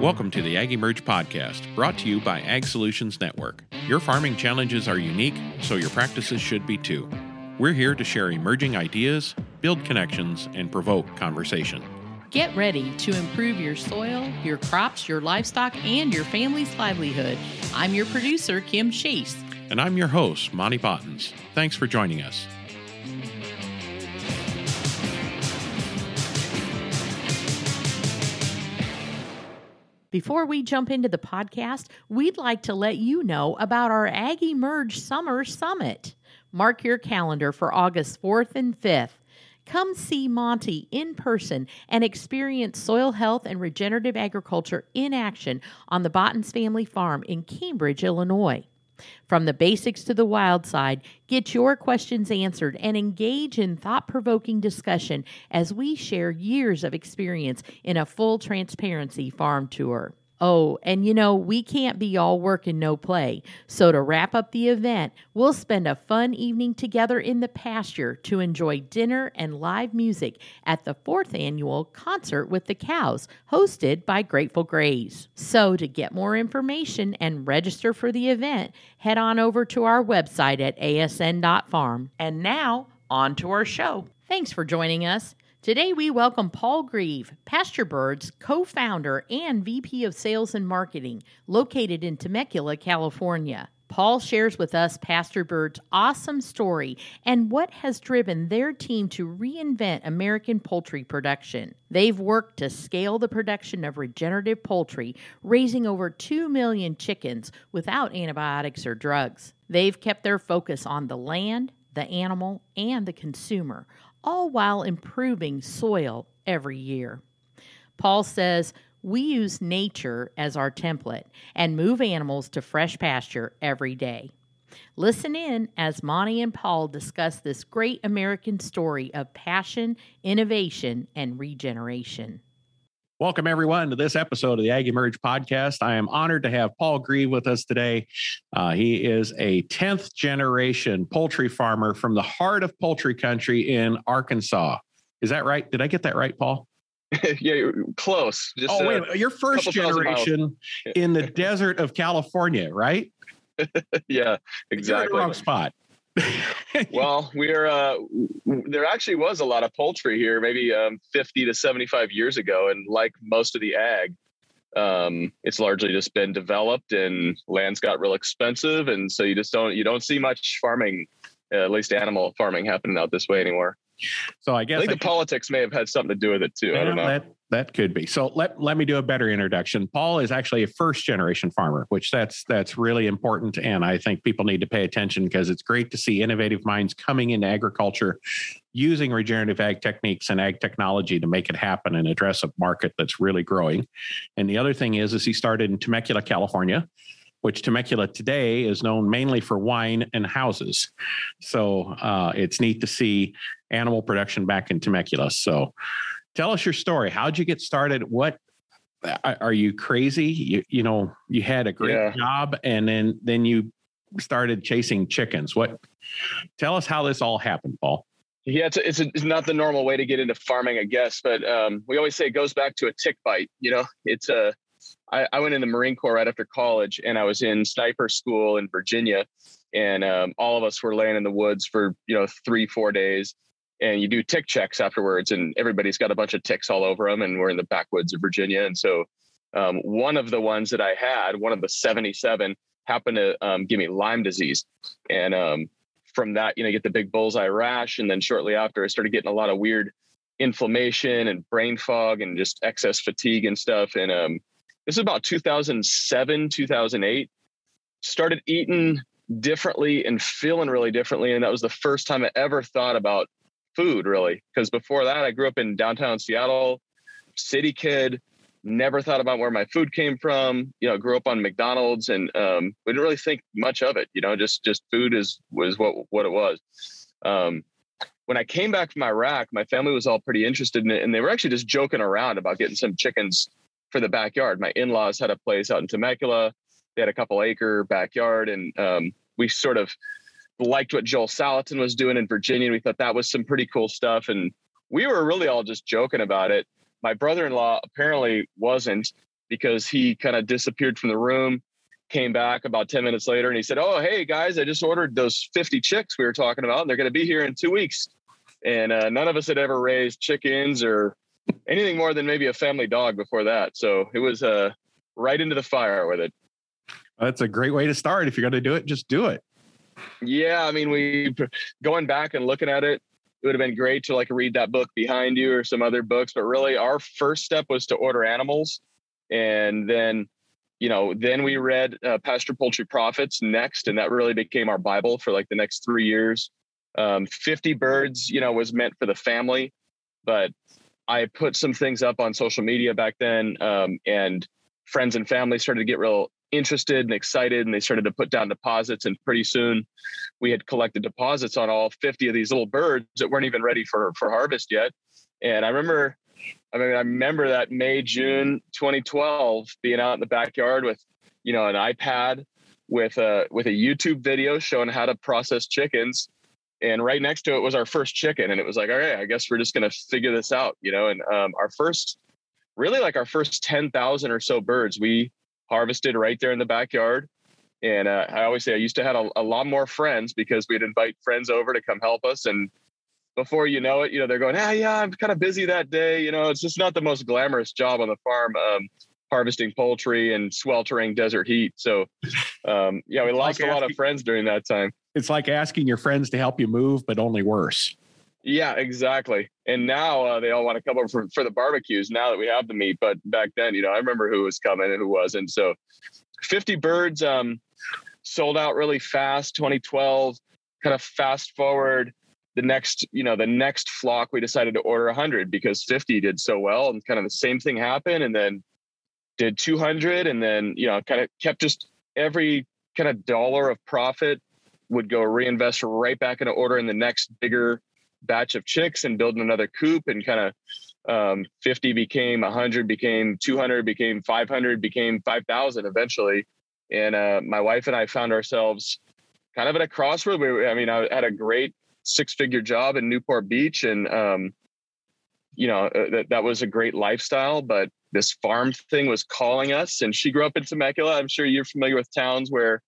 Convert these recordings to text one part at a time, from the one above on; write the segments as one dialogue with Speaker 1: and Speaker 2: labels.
Speaker 1: Welcome to the Ag Emerge podcast, brought to you by Ag Solutions Network. Your farming challenges are unique, so your practices should be too. We're here to share emerging ideas, build connections, and provoke conversation.
Speaker 2: Get ready to improve your soil, your crops, your livestock, and your family's livelihood. I'm your producer, Kim Chase.
Speaker 1: And I'm your host, Monty Bottens. Thanks for joining us.
Speaker 2: Before we jump into the podcast, we'd like to let you know about our Ag Emerge Summer Summit. Mark your calendar for August 4th and 5th. Come see Monty in person and experience soil health and regenerative agriculture in action on the Bottens family farm in Cambridge, Illinois. From the basics to the wild side, get your questions answered and engage in thought provoking discussion as we share years of experience in a full transparency farm tour. Oh, and you know, we can't be all work and no play. So, to wrap up the event, we'll spend a fun evening together in the pasture to enjoy dinner and live music at the fourth annual Concert with the Cows, hosted by Grateful Grays. So, to get more information and register for the event, head on over to our website at asn.farm. And now, on to our show. Thanks for joining us. Today, we welcome Paul Greive, Pasture Birds co founder and VP of Sales and Marketing, located in Temecula, California. Paul shares with us Pasture Bird's awesome story and what has driven their team to reinvent American poultry production. They've worked to scale the production of regenerative poultry, raising over 2 million chickens without antibiotics or drugs. They've kept their focus on the land, the animal, and the consumer, all while improving soil every year. Paul says, we use nature as our template and move animals to fresh pasture every day. Listen in as Monty and Paul discuss this great American story of passion, innovation, and regeneration.
Speaker 1: Welcome, everyone, to this episode of the Ag Emerge podcast. I am honored to have Paul Greive with us today. Uh, he is a 10th generation poultry farmer from the heart of poultry country in Arkansas. Is that right? Did I get that right, Paul?
Speaker 3: yeah, close.
Speaker 1: Just, oh, wait, uh, you're first generation in the desert of California, right?
Speaker 3: yeah, exactly.
Speaker 1: wrong spot.
Speaker 3: well, we're uh, there actually was a lot of poultry here, maybe um, 50 to 75 years ago, and like most of the ag, um, it's largely just been developed and land's got real expensive, and so you just don't you don't see much farming, uh, at least animal farming, happening out this way anymore.
Speaker 1: So I guess
Speaker 3: I think I the politics may have had something to do with it too. I don't know.
Speaker 1: That, that could be. So let let me do a better introduction. Paul is actually a first generation farmer, which that's that's really important, and I think people need to pay attention because it's great to see innovative minds coming into agriculture, using regenerative ag techniques and ag technology to make it happen and address a market that's really growing. And the other thing is, is he started in Temecula, California which Temecula today is known mainly for wine and houses. So uh, it's neat to see animal production back in Temecula. So tell us your story. How'd you get started? What are you crazy? You, you know, you had a great yeah. job and then then you started chasing chickens. What tell us how this all happened, Paul?
Speaker 3: Yeah, it's, a, it's, a, it's, not the normal way to get into farming, I guess, but um, we always say it goes back to a tick bite. You know, it's a I, I, went in the Marine Corps right after college, and I was in sniper school in Virginia, and um, all of us were laying in the woods for you know three four days, and you do tick checks afterwards, and everybody's got a bunch of ticks all over them, and we're in the backwoods of Virginia, and so um, one of the ones that I had, one of the seventy seven, happened to um, give me Lyme disease, and um, from that, you know, get the big bullseye rash, and then shortly after, I started getting a lot of weird inflammation and brain fog and just excess fatigue and stuff, and um, this is about 2007, 2008. Started eating differently and feeling really differently. And that was the first time I ever thought about food, really. Because before that, I grew up in downtown Seattle, city kid, never thought about where my food came from. You know, grew up on McDonald's and um, we didn't really think much of it. You know, just just food is was what what it was. Um, when I came back from Iraq, my family was all pretty interested in it, and they were actually just joking around about getting some chickens for the backyard. My in-laws had a place out in Temecula. They had a couple acre backyard, and um, we sort of liked what Joel Salatin was doing in Virginia. And We thought that was some pretty cool stuff, and we were really all just joking about it. My brother-in-law apparently wasn't, because he kind of disappeared from the room, came back about 10 minutes later and he said, Oh, hey guys, I just ordered those 50 chicks we were talking about and they're going to be here in two weeks. And uh, none of us had ever raised chickens or anything more than maybe a family dog before that. So it was uh, right into the fire with it.
Speaker 1: That's a great way to start. If you're going to do it, just do it.
Speaker 3: Yeah, I mean, we going back and looking at it, it would have been great to like read that book behind you or some other books. But really, our first step was to order animals, and then, you know, then we read uh, Pasture Poultry Profits next, and that really became our bible for like the next three years. Um, Fifty birds, you know, was meant for the family, but I put some things up on social media back then, um, and friends and family started to get real interested and excited and they started to put down deposits and pretty soon we had collected deposits on all 50 of these little birds that weren't even ready for for harvest yet. And i remember i mean i remember that may june 2012 being out in the backyard with you know an ipad with a with a youtube video showing how to process chickens. And right next to it was our first chicken and it was like all right i guess we're just going to figure this out you know? And um, our first really like our first 10,000 or so birds we harvested right there in the backyard. And uh, I always say I used to have a, a, lot more friends because we'd invite friends over to come help us. And before you know it, you know, they're going, ah, yeah, I'm kind of busy that day. You know, it's just not the most glamorous job on the farm, um, harvesting poultry and sweltering desert heat. So, um, yeah, we lost like a lot of friends during that time.
Speaker 1: It's like asking your friends to help you move, but only worse.
Speaker 3: Yeah, exactly. And now uh, they all want to come over for, for the barbecues now that we have the meat. But back then, you know, I remember who was coming and who wasn't. So 50 birds um, sold out really fast, 2012. Kind of fast forward the next, you know, the next flock, we decided to order 100 because 50 did so well. And kind of the same thing happened. And then did 200. And then, you know, kind of kept just every kind of dollar of profit would go reinvest right back into ordering the next bigger batch of chicks and building another coop and kind of um, 50 became 100 became 200 became 500 became 5000 eventually. And uh, my wife and i found ourselves kind of at a crossroad we, i mean i had a great six figure job in newport beach and um, you know uh, that, that was a great lifestyle but this farm thing was calling us and she grew up in temecula. I'm sure you're familiar with towns where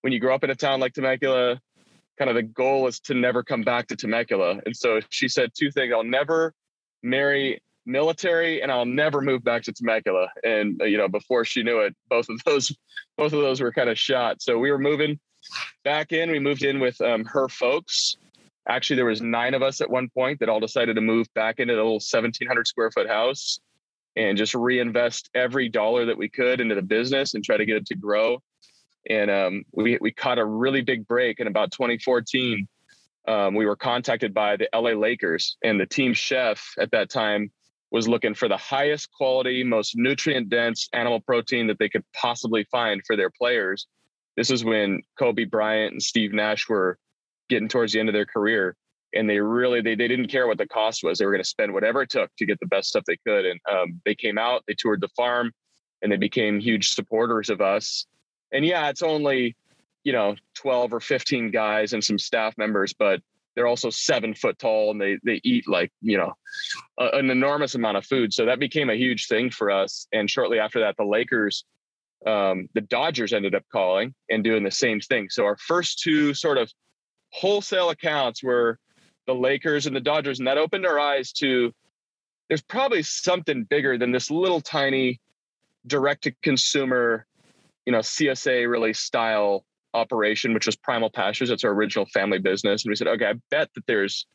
Speaker 3: when you grow up in a town like temecula kind of the goal is to never come back to Temecula. And so she said two things I'll never marry military and I'll never move back to Temecula. And, uh, you know, before she knew it, both of those, both of those were kind of shot. So we were moving back in. We moved in with um, her folks. Actually, there was nine of us at one point that all decided to move back into the little 1700 square foot house and just reinvest every dollar that we could into the business and try to get it to grow and um, we we caught a really big break in about 2014. Um, we were contacted by the LA Lakers, and the team chef at that time was looking for the highest quality, most nutrient dense animal protein that they could possibly find for their players. This is when Kobe Bryant and Steve Nash were getting towards the end of their career. And they really they, they didn't care what the cost was. They were going to spend whatever it took to get the best stuff they could. And um, they came out, they toured the farm, and they became huge supporters of us and yeah, it's only, you know, 12 or 15 guys and some staff members, but they're also seven foot tall and they they eat like you know a, an enormous amount of food. So that became a huge thing for us. And shortly after that the lakers um, the dodgers ended up calling and doing the same thing. So our first two sort of wholesale accounts were the lakers and the dodgers. And that opened our eyes to there's probably something bigger than this little tiny direct to consumer you know, CSA really style operation, which was Primal Pastures. It's our original family business. And we said, okay, I bet that there's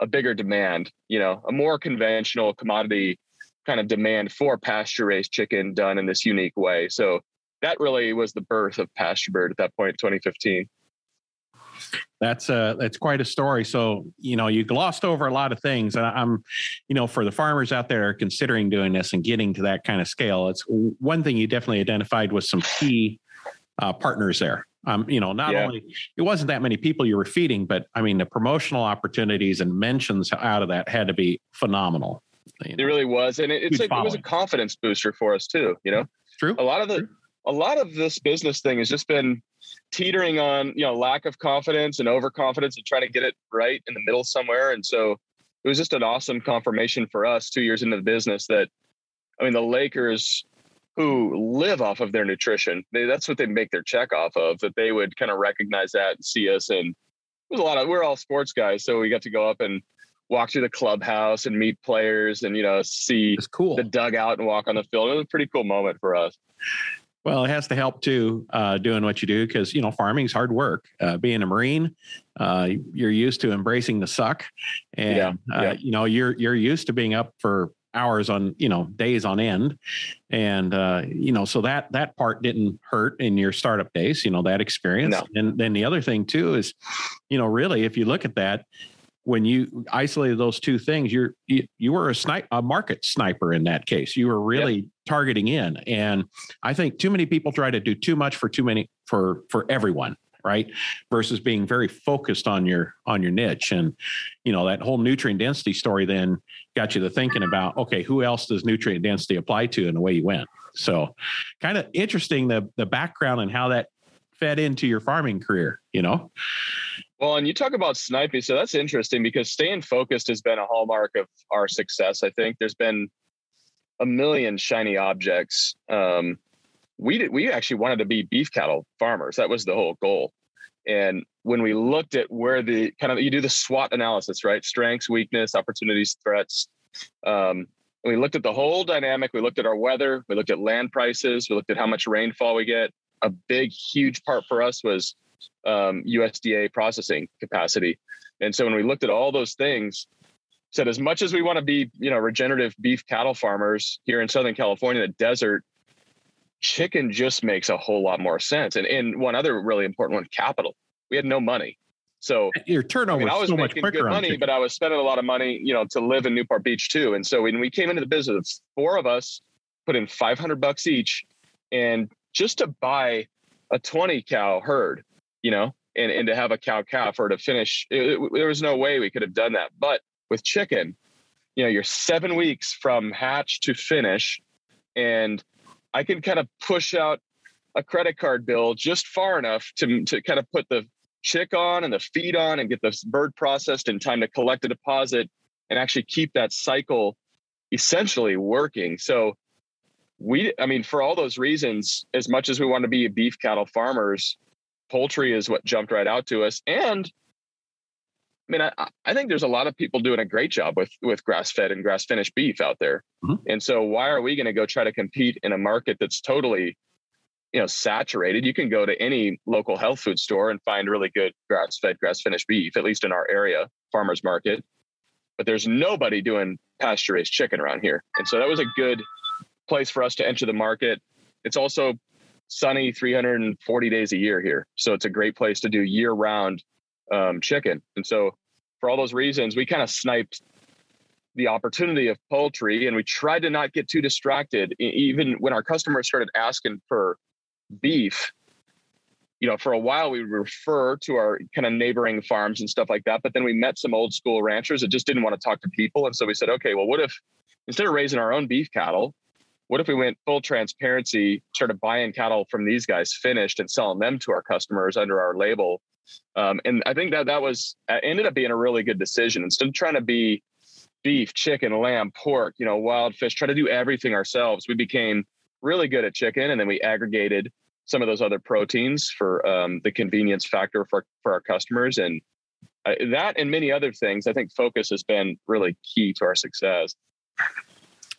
Speaker 3: a bigger demand, you know, a more conventional commodity kind of demand for pasture raised chicken done in this unique way. So that really was the birth of Pasture Bird at that point, 2015
Speaker 1: that's uh that's quite a story so you know you glossed over a lot of things and i'm you know for the farmers out there considering doing this and getting to that kind of scale it's one thing you definitely identified was some key uh, partners there um, you know, not yeah. only it wasn't that many people you were feeding, but I mean, the promotional opportunities and mentions out of that had to be phenomenal.
Speaker 3: You know? It really was, and it, it's a, it was a confidence booster for us too. You know,
Speaker 1: true.
Speaker 3: A lot of the
Speaker 1: True.
Speaker 3: a lot of this business thing has just been teetering on you know lack of confidence and overconfidence and trying to get it right in the middle somewhere and so it was just an awesome confirmation for us two years into the business that i mean the lakers who live off of their nutrition. They, that's what they make their check off of. That they would kind of recognize that and see us. And it was a lot of we're all sports guys, so we got to go up and walk through the clubhouse and meet players and you know see
Speaker 1: It's cool.
Speaker 3: the dugout and walk on the field. It was a pretty cool moment for us.
Speaker 1: Well, it has to help too, uh, doing what you do because you know farming's hard work. Uh, being a marine, uh, you're used to embracing the suck, and
Speaker 3: Yeah,
Speaker 1: uh,
Speaker 3: yeah.
Speaker 1: you know you're you're used to being up for hours on you know days on end, and uh, you know so that that part didn't hurt in your startup days. You know that experience,
Speaker 3: No.
Speaker 1: and then the other thing too is, you know, really if you look at that. When you isolated those two things, you're you, you were a snipe a market sniper in that case. You were really targeting in, and I think too many people try to do too much for too many for for everyone, right? Versus being very focused on your on your niche. And you know, that whole nutrient density story then got you to thinking about, okay, who else does nutrient density apply to and the way you went. So kind of interesting the the background and how that fed into your farming career, you know?
Speaker 3: Well, and you talk about sniping, so that's interesting because staying focused has been a hallmark of our success. I think there's been a million shiny objects. Um, we did, we actually wanted to be beef cattle farmers. That was the whole goal. And when we looked at where the kind of you do the SWOT analysis, right? Strengths, weakness, opportunities, threats. Um, we looked at the whole dynamic. We looked at our weather. We looked at land prices. We looked at how much rainfall we get. A big, huge part for us was um, USDA processing capacity. And so when we looked at all those things, said as much as we want to be, you know, regenerative beef cattle farmers here in Southern California, the desert, chicken just makes a whole lot more sense. And and one other really important one, capital. We had no money. So
Speaker 1: Your
Speaker 3: I
Speaker 1: turnover
Speaker 3: mean, I was
Speaker 1: so much
Speaker 3: making good money,
Speaker 1: chicken.
Speaker 3: but I was spending a lot of money, you know, to live in Newport Beach too. And so when we came into the business, four of us put in 500 bucks each and just to buy a 20 cow herd, you know, and, and to have a cow calf or to finish, it, it- there was no way we could have done that. But with chicken, you know, you're seven weeks from hatch to finish. And I can kind of push out a credit card bill just far enough to, to kind of put the chick on and the feed on and get the bird processed in time to collect a deposit and actually keep that cycle essentially working. So we, I mean, for all those reasons, as much as we want to be beef cattle farmers, poultry is what jumped right out to us. And I mean, I, I think there's a lot of people doing a great job with with grass fed and grass finished beef out there.
Speaker 1: Mhm.
Speaker 3: And so why are we going to go try to compete in a market that's totally you know saturated? You can go to any local health food store and find really good grass fed grass finished beef at least in our area farmers market. But there's nobody doing pasture raised chicken around here. And so that was a good place for us to enter the market. It's also sunny 340 days a year here. So it's a great place to do year round um, chicken. And so for all those reasons we kind of sniped the opportunity of poultry and we tried to not get too distracted. Even when our customers started asking for beef you know for a while we refer to our kind of neighboring farms and stuff like that but then we met some old school ranchers that just didn't want to talk to people. And so we said okay well what if instead of raising our own beef cattle what if we went full transparency started buying cattle from these guys finished and selling them to our customers under our label um, and i think that that was uh, ended up being a really good decision. Instead of trying to be beef chicken lamb pork you know wild fish try to do everything ourselves we became really good at chicken and then we aggregated some of those other proteins for um, the convenience factor for, for our customers. And uh, that and many other things i think focus has been really key to our success.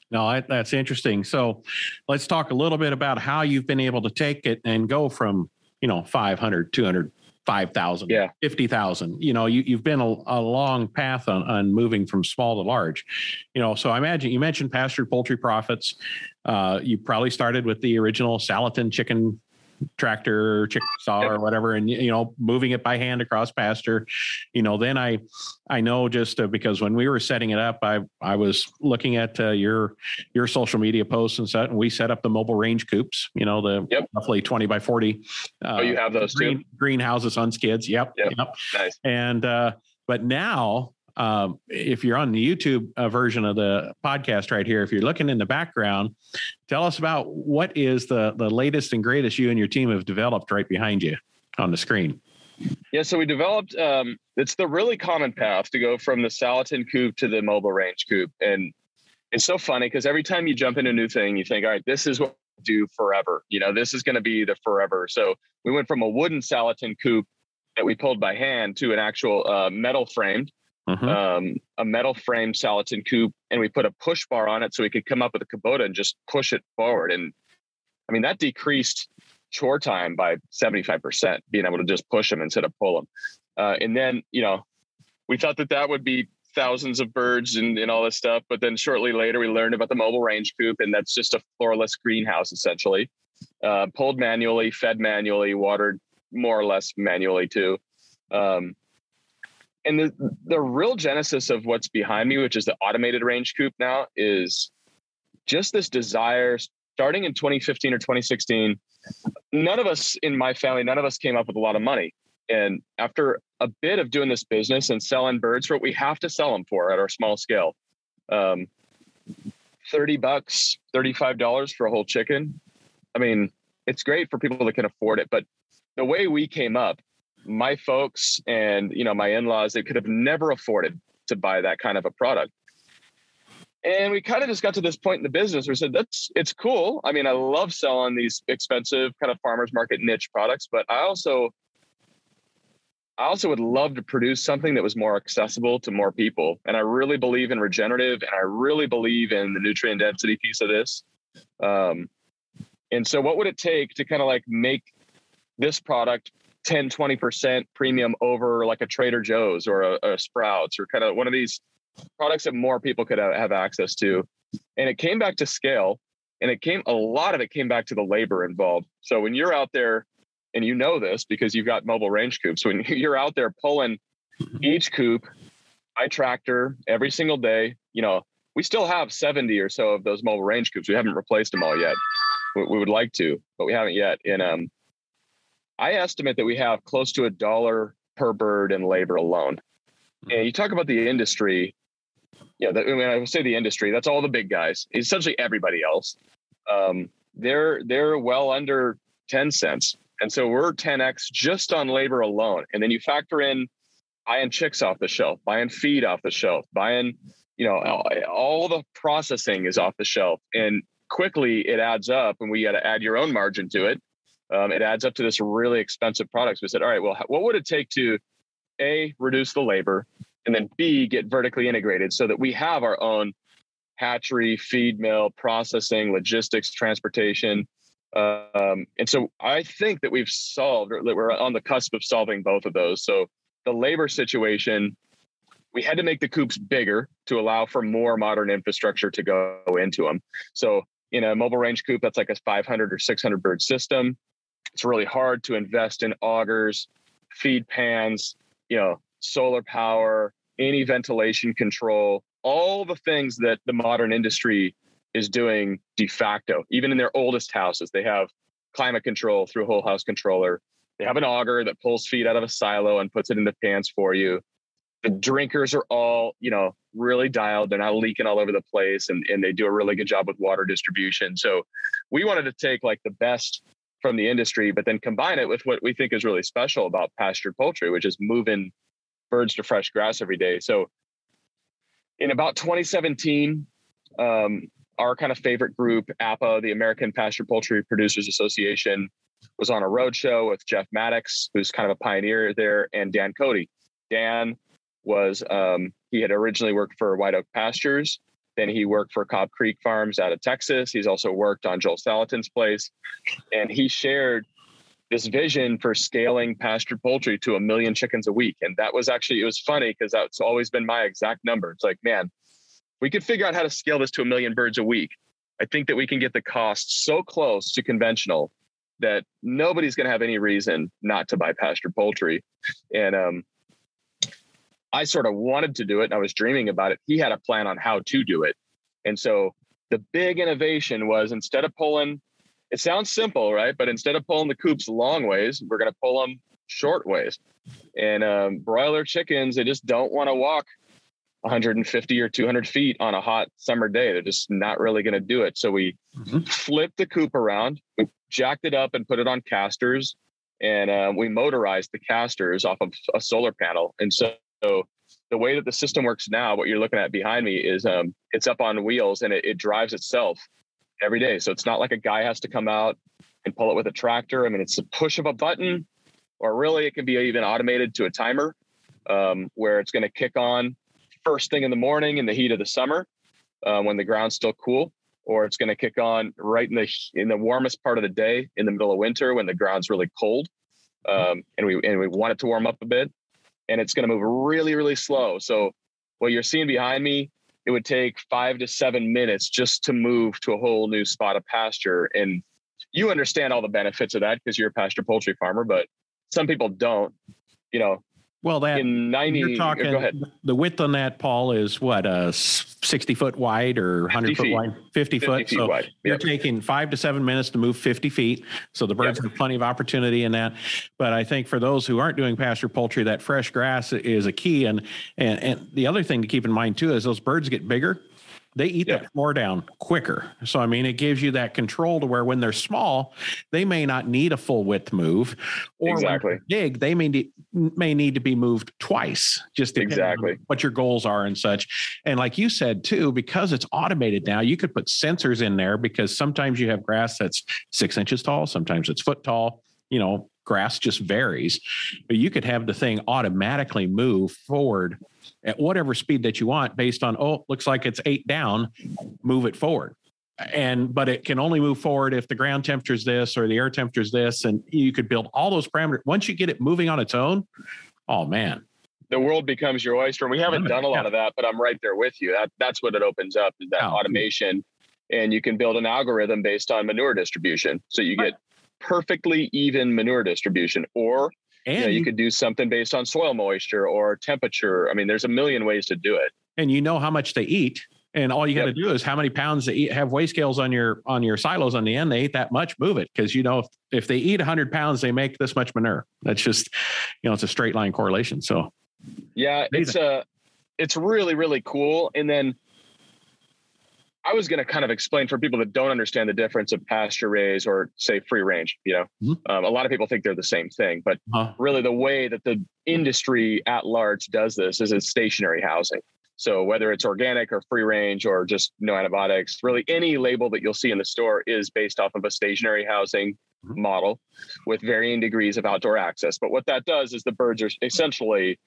Speaker 1: No, that's interesting. So let's talk a little bit about how you've been able to take it and go from, you know, 500, 200, 5,000,
Speaker 3: Yeah.
Speaker 1: 50,000. You know, you, you've been a, a long path on, on moving from small to large. You know, so I imagine you mentioned pasture poultry profits. Uh, you probably started with the original Salatin chicken tractor chicken saw or whatever and you know moving it by hand across pasture. You know then i i know just uh, because when we were setting it up i i was looking at uh, your your social media posts and such and we set up the mobile range coops you know the
Speaker 3: Yep.
Speaker 1: roughly 20 by 40 uh,
Speaker 3: oh you have those too?
Speaker 1: green, greenhouses on skids. Yep
Speaker 3: Yep.
Speaker 1: yep.
Speaker 3: Nice.
Speaker 1: And uh but now um, if you're on the YouTube uh, version of the podcast right here, if you're looking in the background, tell us about what is the the latest and greatest you and your team have developed right behind you on the screen.
Speaker 3: Yeah, so we developed um, it's the really common path to go from the Salatin coop to the mobile range coop, And it's so funny because every time you jump into a new thing, you think, all right, this is what we do forever. You know, this is going to be the forever. So we went from a wooden Salatin coop that we pulled by hand to an actual uh, metal framed, mm-hmm. um, a metal frame Salatin coop, and we put a push bar on it so we could come up with a Kubota and just push it forward. And I mean, that decreased chore time by 75%, being able to just push them instead of pull them. Uh, and then, you know, we thought that that would be thousands of birds and, and all this stuff. But then shortly later, we learned about the mobile range coop, and that's just a floorless greenhouse essentially, uh, pulled manually, fed manually, watered more or less manually too. Um, and the the real genesis of what's behind me, which is the automated range coop now, is just this desire starting in 2015 or 2016. None of us in my family, none of us came up with a lot of money. And after a bit of doing this business and selling birds for what we have to sell them for at our small scale, um, 30 bucks, $35 for a whole chicken. I mean, it's great for people that can afford it, but the way we came up, my folks and you know my in-laws, they could have never afforded to buy that kind of a product. And we kind of just got to this point in the business where we said, that's it's cool. I mean, I love selling these expensive kind of farmers market niche products, but I also I also would love to produce something that was more accessible to more people. And I really believe in regenerative and I really believe in the nutrient density piece of this. Um, and so, what would it take to kind of like make this product 10, 20% premium over like a Trader Joe's or a, a Sprouts or kind of one of these products that more people could have access to? And it came back to scale. And it came, a lot of it came back to the labor involved. So, when you're out there and you know this because you've got mobile range coops. When you're out there pulling mm-hmm. each coop by tractor every single day, you know, we still have 70 or so of those mobile range coops. We haven't replaced them all yet. We, we would like to, but we haven't yet. And um, I estimate that we have close to a dollar per bird in labor alone. Mm-hmm. And you talk about the industry, yeah, you know, when I say the industry, that's all the big guys, essentially everybody else. Um, they're they're well under 10 cents and so we're 10x just on labor alone. And then you factor in buying chicks off the shelf, buying feed off the shelf, buying, you know, all the processing is off the shelf. And quickly it adds up and we got to add your own margin to it. Um, it adds up to this really expensive product. So we said, all right, well, what would it take to A, reduce the labor, and then B, get vertically integrated so that we have our own hatchery, feed mill, processing, logistics, transportation, um, and so I think that we've solved, or that we're on the cusp of solving both of those. So the labor situation, we had to make the coops bigger to allow for more modern infrastructure to go into them. So in a mobile range coop, that's like a 500 or 600 bird system. It's really hard to invest in augers, feed pans, you know, solar power, any ventilation control, all the things that the modern industry is doing de facto. Even in their oldest houses, they have climate control through a whole house controller. They have an auger that pulls feed out of a silo and puts it into pans for you. The drinkers are all, you know, really dialed. They're not leaking all over the place and, and they do a really good job with water distribution. So we wanted to take like the best from the industry, but then combine it with what we think is really special about pastured poultry, which is moving birds to fresh grass every day. So in about 2017, um, our kind of favorite group, APA, the American Pasture Poultry Producers Association, was on a roadshow with Jeff Maddox, who's kind of a pioneer there, and Dan Cody. Dan was um, he had originally worked for White Oak Pastures. Then he worked for Cobb Creek Farms out of Texas. He's also worked on Joel Salatin's place, and he shared this vision for scaling pastured poultry to a million chickens a week. And that was actually it was funny because that's always been my exact number. It's like, man, we could figure out how to scale this to a million birds a week. I think that we can get the cost so close to conventional that nobody's going to have any reason not to buy pasture poultry. And um, I sort of wanted to do it and I was dreaming about it. He had a plan on how to do it. And so the big innovation was instead of pulling, it sounds simple, right? But instead of pulling the coops long ways, we're going to pull them short ways. And um, broiler chickens, they just don't want to walk 150 or 200 feet on a hot summer day. They're just not really going to do it. So we mm-hmm. flipped the coop around, we jacked it up and put it on casters, and uh, we motorized the casters off of a solar panel. And so, so, the way that the system works now, what you're looking at behind me is um, it's up on wheels and it, it drives itself every day. So it's not like a guy has to come out and pull it with a tractor. I mean, it's a push of a button, or really it can be even automated to a timer um, where it's going to kick on first thing in the morning in the heat of the summer uh, when the ground's still cool, or it's going to kick on right in the in the warmest part of the day in the middle of winter when the ground's really cold, um, and we and we want it to warm up a bit, and it's going to move really really slow. So what you're seeing behind me, it would take five to seven minutes just to move to a whole new spot of pasture, and you understand all the benefits of that because you're a pasture poultry farmer, but some people don't. You know,
Speaker 1: well, that
Speaker 3: in 90,
Speaker 1: you're talking, the width on that, Paul, is what, uh, 60 foot wide or 100 foot
Speaker 3: feet.
Speaker 1: wide? 50,
Speaker 3: 50
Speaker 1: foot. so
Speaker 3: wide.
Speaker 1: you're
Speaker 3: Yep.
Speaker 1: taking five to seven minutes to move 50 feet. So the birds have plenty of opportunity in that. But I think for those who aren't doing pasture poultry, that fresh grass is a key. And, and, and the other thing to keep in mind too is those birds get bigger. They eat
Speaker 3: Yep.
Speaker 1: that floor down quicker. So, I mean, it gives you that control to where when they're small, they may not need a full width move. Or
Speaker 3: Exactly.
Speaker 1: big, they may need, may need to be moved twice, just
Speaker 3: Exactly.
Speaker 1: what your goals are and such. And like you said too, because it's automated now, you could put sensors in there because sometimes you have grass that's six inches tall, sometimes it's foot tall. You know, grass just varies, but you could have the thing automatically move forward at whatever speed that you want based on oh looks like it's eight down move it forward and but it can only move forward if the ground temperature is this or the air temperature is this and you could build all those parameters once you get it moving on its own oh man
Speaker 3: the world becomes your oyster. And we haven't done a lot of that, but I'm right there with you. That that's what it opens up is that
Speaker 1: Oh.
Speaker 3: automation. And you can build an algorithm based on manure distribution. So you get perfectly even manure distribution. Or you,
Speaker 1: and
Speaker 3: know, you
Speaker 1: you,
Speaker 3: could do something based on soil moisture or temperature. I mean, there's a million ways to do it.
Speaker 1: and you know how much they eat and all you got to
Speaker 3: Yep.
Speaker 1: do is how many pounds they eat have weigh scales on your on your silos on the end they ate that much move it because you know if, if they eat 100 pounds they make this much manure that's just you know it's a straight line correlation so
Speaker 3: Yeah, it's uh it's really really cool. And then I was going to kind of explain for people that don't understand the difference of pasture raised or say free range. You know,
Speaker 1: Mhm.
Speaker 3: um, a lot of people think they're the same thing, but
Speaker 1: uh,
Speaker 3: really the way that the industry at large does this is it's stationary housing. So whether it's organic or free range or just no antibiotics, really any label that you'll see in the store is based off of a stationary housing
Speaker 1: Mhm.
Speaker 3: model with varying degrees of outdoor access. But what that does is the birds are essentially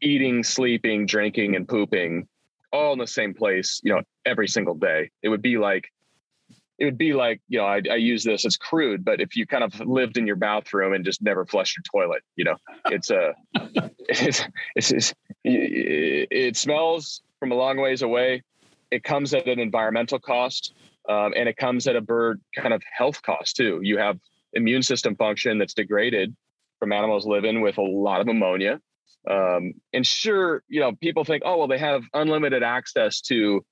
Speaker 3: eating, sleeping, drinking, and pooping all in the same place, you know, every single day. It would be like it would be like, you know, I, I use this as crude, but if you kind of lived in your bathroom and just never flushed your toilet, you know, it's a, it's, it's, it's, it smells from a long ways away. It comes at an environmental cost, um, and it comes at a bird kind of health cost too. You have immune system function that's degraded from animals living with a lot of ammonia. Um, and sure, you know, people think, oh, well, they have unlimited access to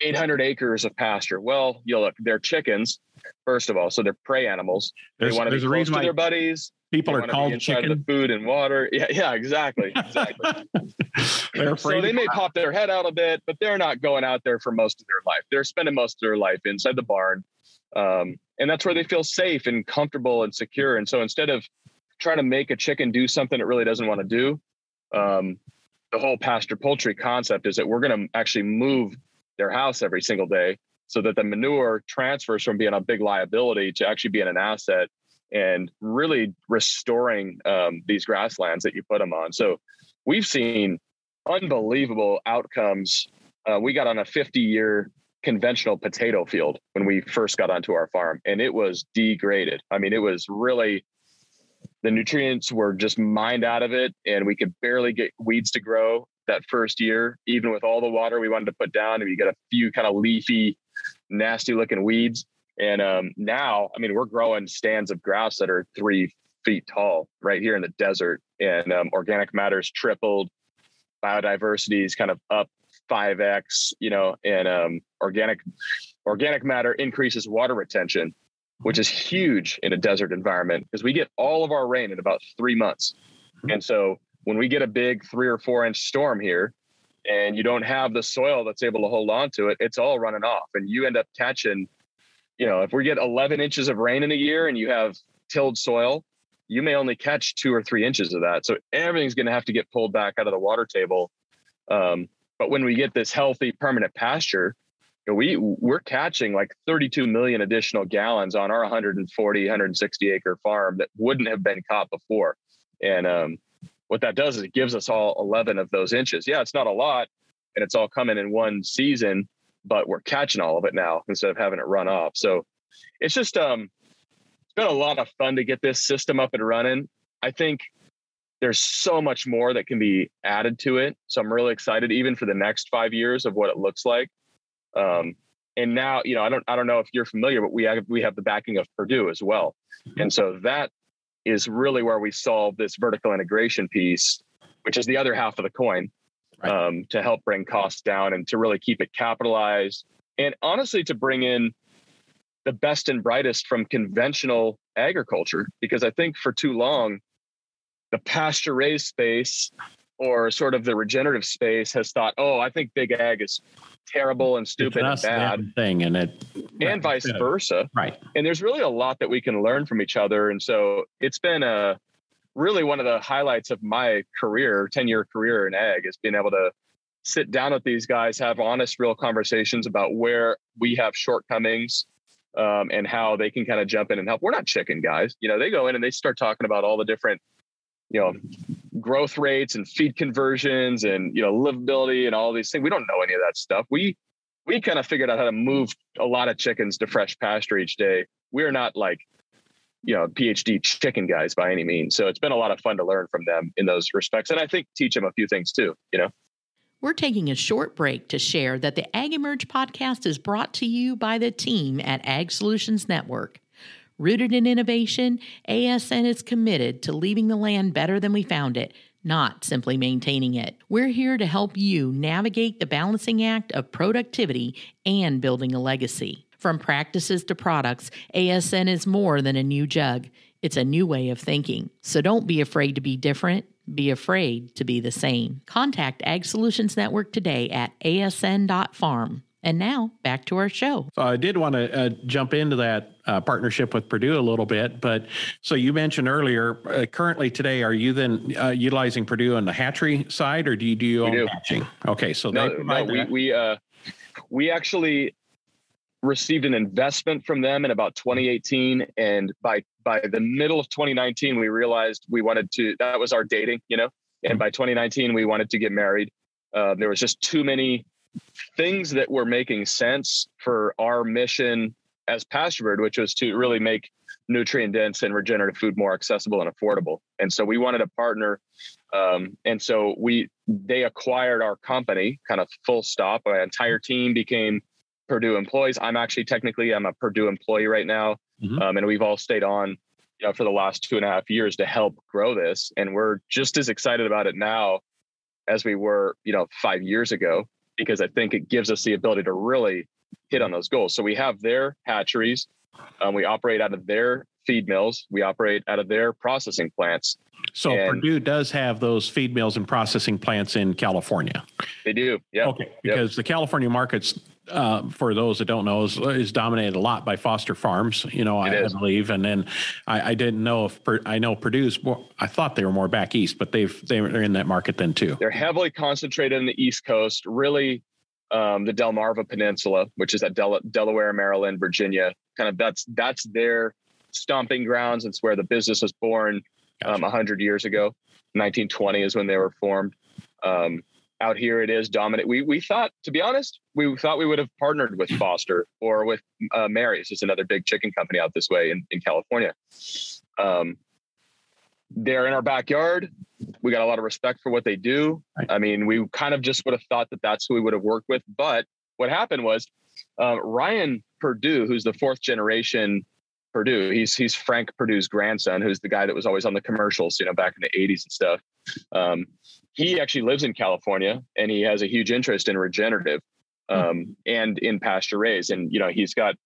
Speaker 3: 800 acres of pasture. Well, you look, they're chickens, first of all, so they're prey animals.
Speaker 1: there's,
Speaker 3: they want to be close to their buddies.
Speaker 1: people are called chicken
Speaker 3: The food and water. Yeah, yeah, exactly, exactly. so they may pop their head out a bit, but they're not going out there for most of their life. They're spending most of their life inside the barn, um, and that's where they feel safe and comfortable and secure. And so instead of trying to make a chicken do something it really doesn't want to do, um, the whole pasture poultry concept is that we're going to actually move their house every single day so that the manure transfers from being a big liability to actually being an asset and really restoring um, these grasslands that you put them on. So we've seen unbelievable outcomes. Uh, we got on a 50 year conventional potato field when we first got onto our farm, and it was degraded. I mean, it was really the nutrients were just mined out of it, and we could barely get weeds to grow that first year, even with all the water we wanted to put down. And we got a few kind of leafy, nasty looking weeds. And um, now, I mean, we're growing stands of grass that are three feet tall right here in the desert, and um, organic matter's tripled. Biodiversity is kind of up 5x, you know, and um, organic organic matter increases water retention, which is huge in a desert environment because we get all of our rain in about three months. And so when we get a big three or four inch storm here, and you don't have the soil that's able to hold on to it, it's all running off, and you end up catching. You know, if we get 11 inches of rain in a year and you have tilled soil, you may only catch two or three inches of that. So everything's going to have to get pulled back out of the water table. Um, but when we get this healthy permanent pasture, we we're catching like 32 million additional gallons on our 140 160 acre farm that wouldn't have been caught before. And um, what that does is it gives us all 11 of those inches. Yeah it's not a lot and it's all coming in one season but we're catching all of it now instead of having it run off. So it's just um it's been a lot of fun to get this system up and running. I think there's so much more that can be added to it. So i'm really excited even for the next five years of what it looks like um, and now, you know, I don't I don't know if you're familiar, but we have we have the backing of Perdue as well, mm-hmm. and so that is really where we solve this vertical integration piece, which is the other half of the coin, right. um, to help bring costs down and to really keep it capitalized, and honestly, to bring in the best and brightest from conventional agriculture, because I think for too long, the pasture raised space or sort of the regenerative space has thought, oh, I think big ag is terrible and stupid and bad.
Speaker 1: thing and it
Speaker 3: and vice versa.
Speaker 1: right.
Speaker 3: And there's really a lot that we can learn from each other. And so it's been a really one of the highlights of my career 10 year career in ag is being able to sit down with these guys have honest real conversations about where we have shortcomings um, and how they can kind of jump in and help. We're not chicken guys. You know they go in and they start talking about all the different you know growth rates and feed conversions and you know livability and all these things. We don't know any of that stuff. We we kind of figured out how to move a lot of chickens to fresh pasture each day. We're not like you know phd chicken guys by any means. So it's been a lot of fun to learn from them in those respects. And i think teach them a few things too you know?
Speaker 2: We're taking a short break to share that the Ag Emerge podcast is brought to you by the team at Ag Solutions Network. Rooted in innovation, ASN is committed to leaving the land better than we found it, not simply maintaining it. We're here to help you navigate the balancing act of productivity and building a legacy. From practices to products, ASN is more than a new jug. It's a new way of thinking. So don't be afraid to be different. Be afraid to be the same. Contact Ag Solutions Network today at asn.farm. And now back to our show.
Speaker 1: So I did want to uh, jump into that uh, partnership with Perdue a little bit, but so you mentioned earlier, uh, currently today, are you then uh, utilizing Perdue on the hatchery side, or do you do your own do. hatching? Okay, so
Speaker 3: no, no we we uh, we actually received an investment from them in about 2018, and by by the middle of 2019, we realized we wanted to. That was our dating, you know, and by 2019, we wanted to get married. Uh, there was just too many things that were making sense for our mission as pasturebird, which was to really make nutrient dense and regenerative food more accessible and affordable. And so we wanted a partner. Um, and so we they acquired our company, kind of full stop. Our entire team became Perdue employees. I'm actually technically I'm a Perdue employee right now, mm-hmm. um, and we've all stayed on you know, for the last two and a half years to help grow this. And we're just as excited about it now as we were, you know, five years ago because I think it gives us the ability to really hit on those goals. So we have their hatcheries, um, we operate out of their feed mills, we operate out of their processing plants.
Speaker 1: So and Perdue does have those feed mills and processing plants in California.
Speaker 3: They do, yeah.
Speaker 1: Okay, because yep. the California markets uh, for those that don't know, is, is, dominated a lot by Foster Farms. You know, I, I, believe, and then I, I didn't know if per, I know Perdue's. More, I thought they were more back east, but they've they're in that market then too.
Speaker 3: They're heavily concentrated in the East Coast, really. Um, the Delmarva Peninsula, which is at Del- Delaware, Maryland, Virginia, kind of that's that's their stomping grounds. It's where the business was born um, 100 years ago. 1920 is when they were formed. Um, out here it is dominant. We we thought, to be honest, we thought we would have partnered with Foster or with uh, Mary's, is another big chicken company out this way in, in California. Um, they're in our backyard. We got a lot of respect for what they do. I mean, we kind of just would have thought that that's who we would have worked with. But what happened was uh, Ryan Perdue, who's the fourth generation Perdue, he's he's Frank Perdue's grandson, who's the guy that was always on the commercials, you know, back in the '80s and stuff. Um, he actually lives in California and he has a huge interest in regenerative hmm. um, and in pasture raised. And, you know, he's got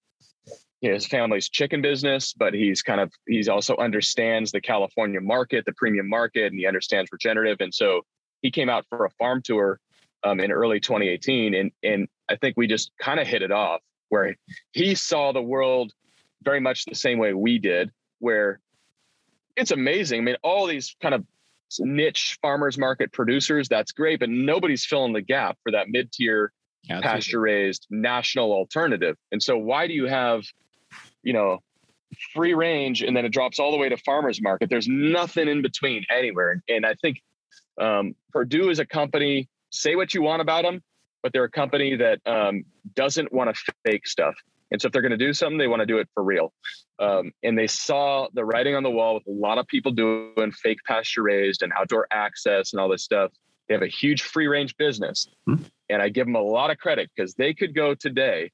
Speaker 3: his family's chicken business, but he's kind of, he's also understands the California market, the premium market, and he understands regenerative. And so he came out for a farm tour um, in early 2018. And, and I think we just kind of hit it off where he saw the world very much the same way we did, where it's amazing. I mean, all these kind of niche farmers market producers, that's great, but nobody's filling the gap for that mid tier pasture raised national alternative. And so why do you have, you know, free range and then it drops all the way to farmers market? There's nothing in between anywhere. And I think um, Perdue is a company, say what you want about them, but they're a company that um, doesn't want to fake stuff. And so if they're going to do something, they want to do it for real. Um, and they saw the writing on the wall with a lot of people doing fake pasture raised and outdoor access and all this stuff. They have a huge free range business. Mm-hmm. And I give them a lot of credit because they could go today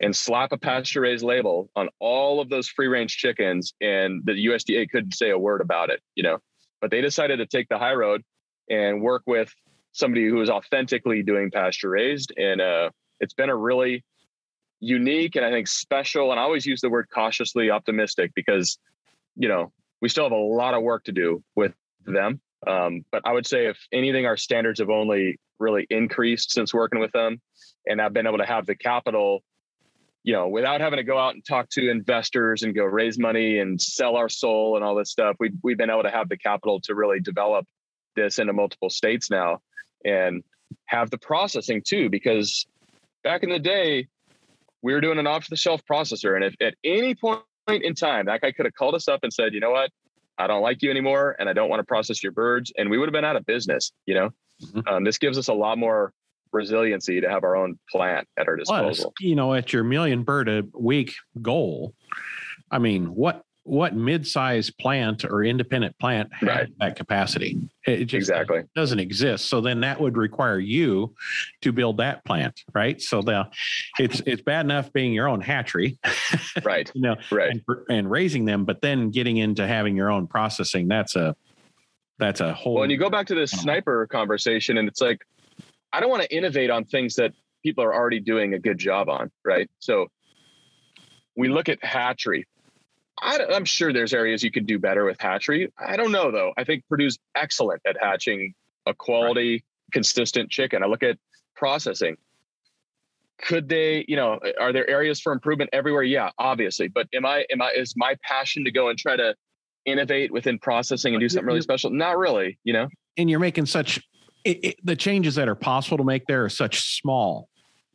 Speaker 3: and slap a pasture raised label on all of those free range chickens and the USDA couldn't say a word about it, you know. But they decided to take the high road and work with somebody who is authentically doing pasture raised. And uh, it's been a really unique and I think special. And I always use the word cautiously optimistic because, you know, we still have a lot of work to do with them. Um, but I would say, if anything, our standards have only really increased since working with them. And I've been able to have the capital, you know, without having to go out and talk to investors and go raise money and sell our soul and all this stuff. We've, we've been able to have the capital to really develop this into multiple states now and have the processing too. Because back in the day, we were doing an off the shelf processor. And if at any point in time that guy could have called us up and said, you know what, I don't like you anymore and I don't want to process your birds, and we would have been out of business, you know? Mm-hmm. Um, this gives us a lot more resiliency to have our own plant at our disposal.
Speaker 1: Plus, you know, at your million bird a week goal, I mean, what what mid-sized plant or independent plant has right. that capacity? It just
Speaker 3: exactly
Speaker 1: doesn't exist. So then that would require you to build that plant, right? So the it's it's bad enough being your own hatchery,
Speaker 3: right?
Speaker 1: you know,
Speaker 3: right,
Speaker 1: and, and, raising them, but then getting into having your own processing. That's a that's a whole.
Speaker 3: Well, and you go back to this sniper conversation, and it's like I don't want to innovate on things that people are already doing a good job on, right? So we look at hatchery I, am sure there's areas you could do better with hatchery. I don't know though. I think Perdue's excellent at hatching a quality, right. consistent chicken. I look at processing. Could they, you know, are there areas for improvement everywhere? Yeah, obviously. But am I, am I, is my passion to go and try to innovate within processing and do something really special? Not really, you know.
Speaker 1: And you're making such it, it, the changes that are possible to make there are such small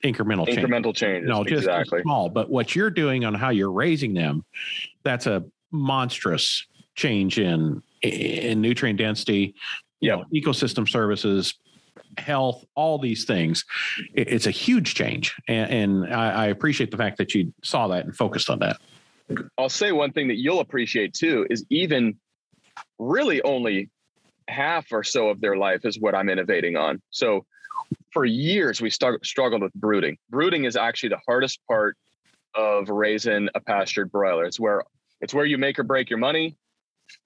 Speaker 1: incremental
Speaker 3: change. incremental changes.
Speaker 1: No, just exactly. small. But what you're doing on how you're raising them, that's a monstrous change in in nutrient density, you know, ecosystem services, health, all these things. It's a huge change, and, and I, I appreciate the fact that you saw that and focused on that.
Speaker 3: I'll say one thing that you'll appreciate too is even really only half or so of their life is what I'm innovating on. So for years we st- struggled with brooding. Brooding is actually the hardest part of raising a pastured broiler. It's where it's where you make or break your money.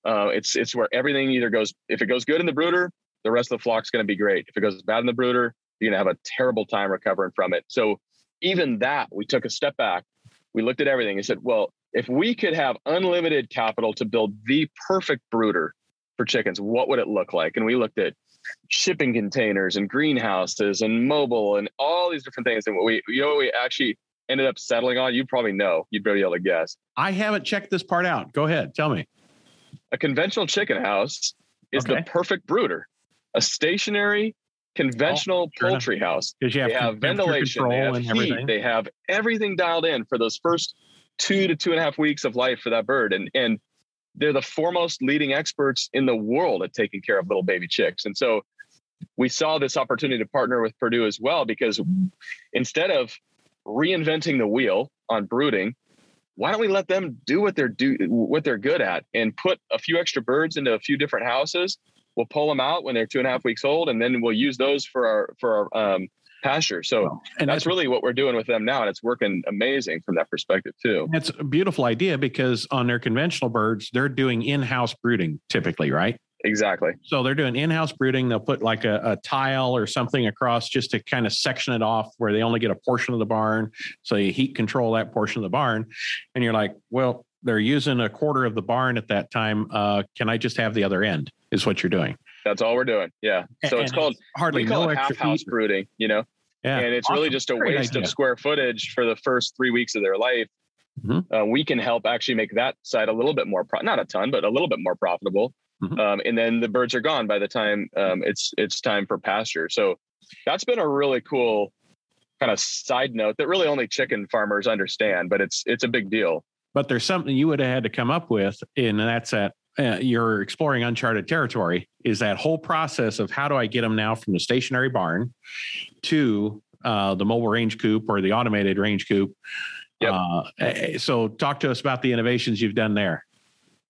Speaker 3: Uh, it's it's where everything either goes. If it goes good in the brooder, the rest of the flock's going to be great. If it goes bad in the brooder, you're going to have a terrible time recovering from it. So even that, we took a step back. We looked at everything and said, well, if we could have unlimited capital to build the perfect brooder for chickens, what would it look like? And we looked at shipping containers and greenhouses and mobile and all these different things. And what we, you know, we actually ended up settling on, you probably know, you'd be able to guess.
Speaker 1: I haven't checked this part out. Go ahead, tell me.
Speaker 3: A conventional chicken house is okay. the perfect brooder. A stationary, conventional oh, poultry enough. house.
Speaker 1: Because you have,
Speaker 3: they have ventilation, they have heat, everything. they have everything dialed in for those first two to two and a half weeks of life for that bird. And and they're the foremost leading experts in the world at taking care of little baby chicks. And so we saw this opportunity to partner with Perdue as well because instead of reinventing the wheel on brooding, why don't we let them do what they're do what they're good at and put a few extra birds into a few different houses? We'll pull them out when they're two and a half weeks old, and then we'll use those for our for our um, pasture. So and that's, that's really what we're doing with them now. And it's working amazing from that perspective too.
Speaker 1: That's a beautiful idea because on their conventional birds, they're doing in-house brooding typically, right?
Speaker 3: Exactly.
Speaker 1: So they're doing in-house brooding. They'll put like a, a, tile or something across just to kind of section it off where they only get a portion of the barn. So you heat control that portion of the barn. And you're like, well, they're using a quarter of the barn at that time. Uh, can I just have the other end? Is what you're doing.
Speaker 3: That's all we're doing. Yeah. So and it's called hardly no half house brooding, you know? Yeah, and it's awesome. really just a Great waste idea. of square footage for the first three weeks of their life. Mm-hmm. Uh, we can help actually make that side a little bit more, pro- not a ton, but a little bit more profitable. Mm-hmm. Um, and then the birds are gone by the time um, it's it's time for pasture. So that's been a really cool kind of side note that really only chicken farmers understand, but it's it's a big deal.
Speaker 1: But there's something you would have had to come up with, and that's that uh, you're exploring uncharted territory. Is that whole process of how do I get them now from the stationary barn to uh, the mobile range coop or the automated range coop?
Speaker 3: Yep.
Speaker 1: Uh, eh, so talk to us about the innovations you've done there.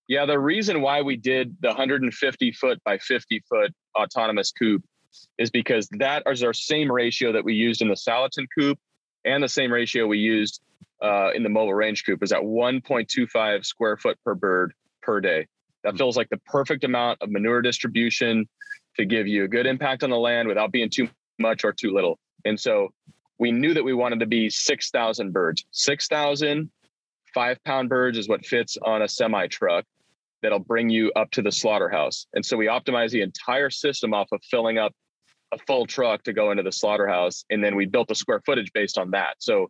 Speaker 3: Yeah, the reason why we did the 150 foot by 50 foot autonomous coop is because that is our same ratio that we used in the Salatin coop and the same ratio we used uh, in the mobile range coop is at 1.25 square foot per bird per day. That hmm. feels like the perfect amount of manure distribution to give you a good impact on the land without being too much or too little. And so we knew that we wanted to be 6,000 birds. 6,000 five pound birds is what fits on a semi truck that'll bring you up to the slaughterhouse. And so we optimized the entire system off of filling up a full truck to go into the slaughterhouse. And then we built the square footage based on that. So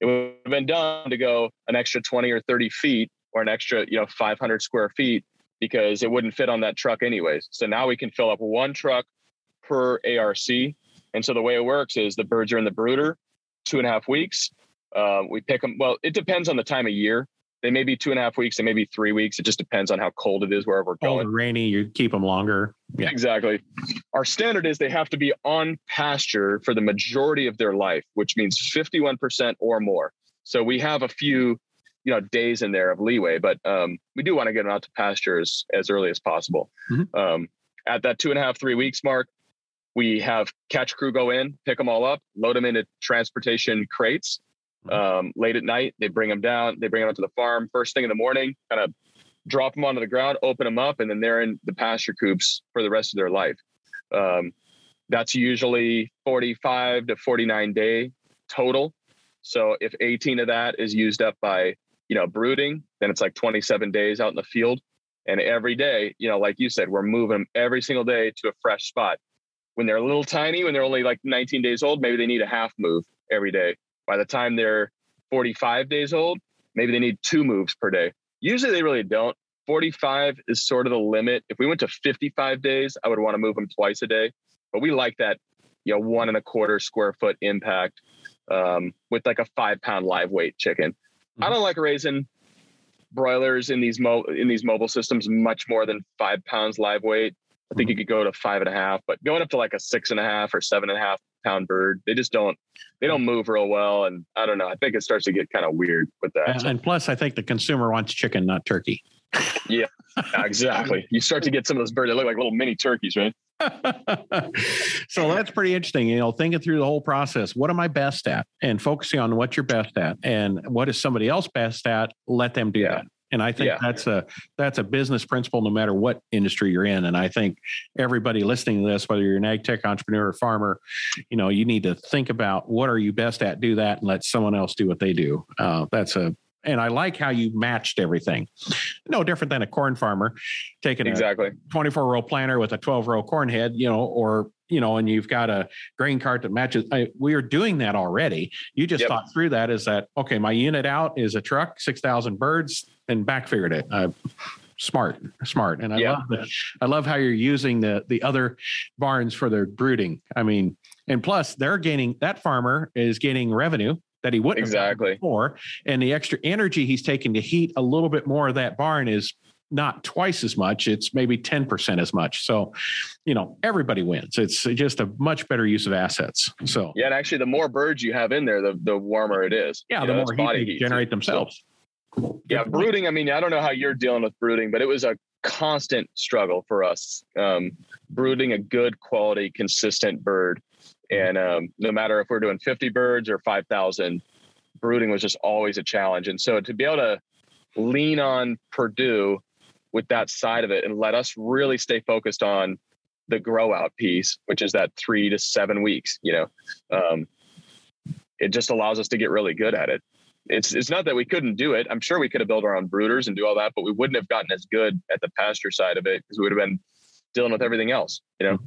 Speaker 3: it would have been done to go an extra 20 or 30 feet or an extra, you know, 500 square feet because it wouldn't fit on that truck anyways. So now we can fill up one truck per ARC. And so the way it works is the birds are in the brooder two and a half weeks. Uh, we pick them. Well, it depends on the time of year. They may be two and a half weeks. They may be three weeks. It just depends on how cold it is wherever we're going.
Speaker 1: Cold rainy, you keep them longer.
Speaker 3: Yeah. Exactly. Our standard is they have to be on pasture for the majority of their life, which means 51% or more. So we have a few, you know, days in there of leeway, but um, we do want to get them out to pastures as early as possible. Mm-hmm. Um, at that two and a half, three weeks mark, we have catch crew go in, pick them all up, load them into transportation crates, Mm-hmm. um, late at night. They bring them down. They bring them up to the farm first thing in the morning. Kind of drop them onto the ground, open them up, and then they're in the pasture coops for the rest of their life. Um, that's usually 45 to 49 day total. So if 18 of that is used up by you know brooding, then it's like 27 days out in the field. And every day, you know, like you said, we're moving them every single day to a fresh spot. When they're a little tiny, when they're only like 19 days old, maybe they need a half move every day. By the time they're 45 days old, maybe they need two moves per day. Usually they really don't. 45 is sort of the limit. If we went to 55 days, I would want to move them twice a day. But we like that, you know, one and a quarter square foot impact um, with like a five pound live weight chicken. Mm-hmm. I don't like raising broilers in these mo- in these mobile systems much more than five pounds live weight. I think mm-hmm. you could go to five and a half, but going up to like a six and a half or seven and a half pound bird. They just don't they don't move real well, and I don't know. I think it starts to get kind of weird with that.
Speaker 1: And, and plus, I think the consumer wants chicken, not turkey.
Speaker 3: Yeah, exactly. You start to get some of those birds that look like little mini turkeys, right?
Speaker 1: so that's pretty interesting. You know, thinking through the whole process. What am I best at? And focusing on what you're best at, and what is somebody else best at? Let them do yeah. that. And I think yeah. that's a that's a business principle no matter what industry you're in. And I think everybody listening to this, whether you're an ag tech entrepreneur or farmer, you know, you need to think about what are you best at, do that, and let someone else do what they do. Uh, that's a and I like how you matched everything. No different than a corn farmer taking
Speaker 3: exactly
Speaker 1: 24 row planter with a 12 row corn head, you know, or you know, and you've got a grain cart that matches. I, we are doing that already. You just yep. thought through that. Is that okay? My unit out is a truck, six thousand birds, and back figured it. Uh, smart, smart, and I yeah. love the, I love how you're using the the other barns for their brooding. I mean, and plus they're gaining. That farmer is gaining revenue that he wouldn't
Speaker 3: exactly.
Speaker 1: before, and the extra energy he's taking to heat a little bit more of that barn is not twice as much it's maybe 10% as much. So you know everybody wins. It's just a much better use of assets. So
Speaker 3: yeah and actually the more birds you have in there the, the warmer it is.
Speaker 1: Yeah you the know, more heat body heat generate themselves.
Speaker 3: So, yeah brooding i mean i don't know how you're dealing with brooding but it was a constant struggle for us. Um, brooding a good quality consistent bird and um, no matter if we're doing 50 birds or 5000 brooding was just always a challenge and so to be able to lean on Perdue with that side of it and let us really stay focused on the grow out piece, which is that three to seven weeks, you know, um, it just allows us to get really good at it. It's, it's not that we couldn't do it. I'm sure we could have built our own brooders and do all that, but we wouldn't have gotten as good at the pasture side of it because we would have been dealing with everything else, you know?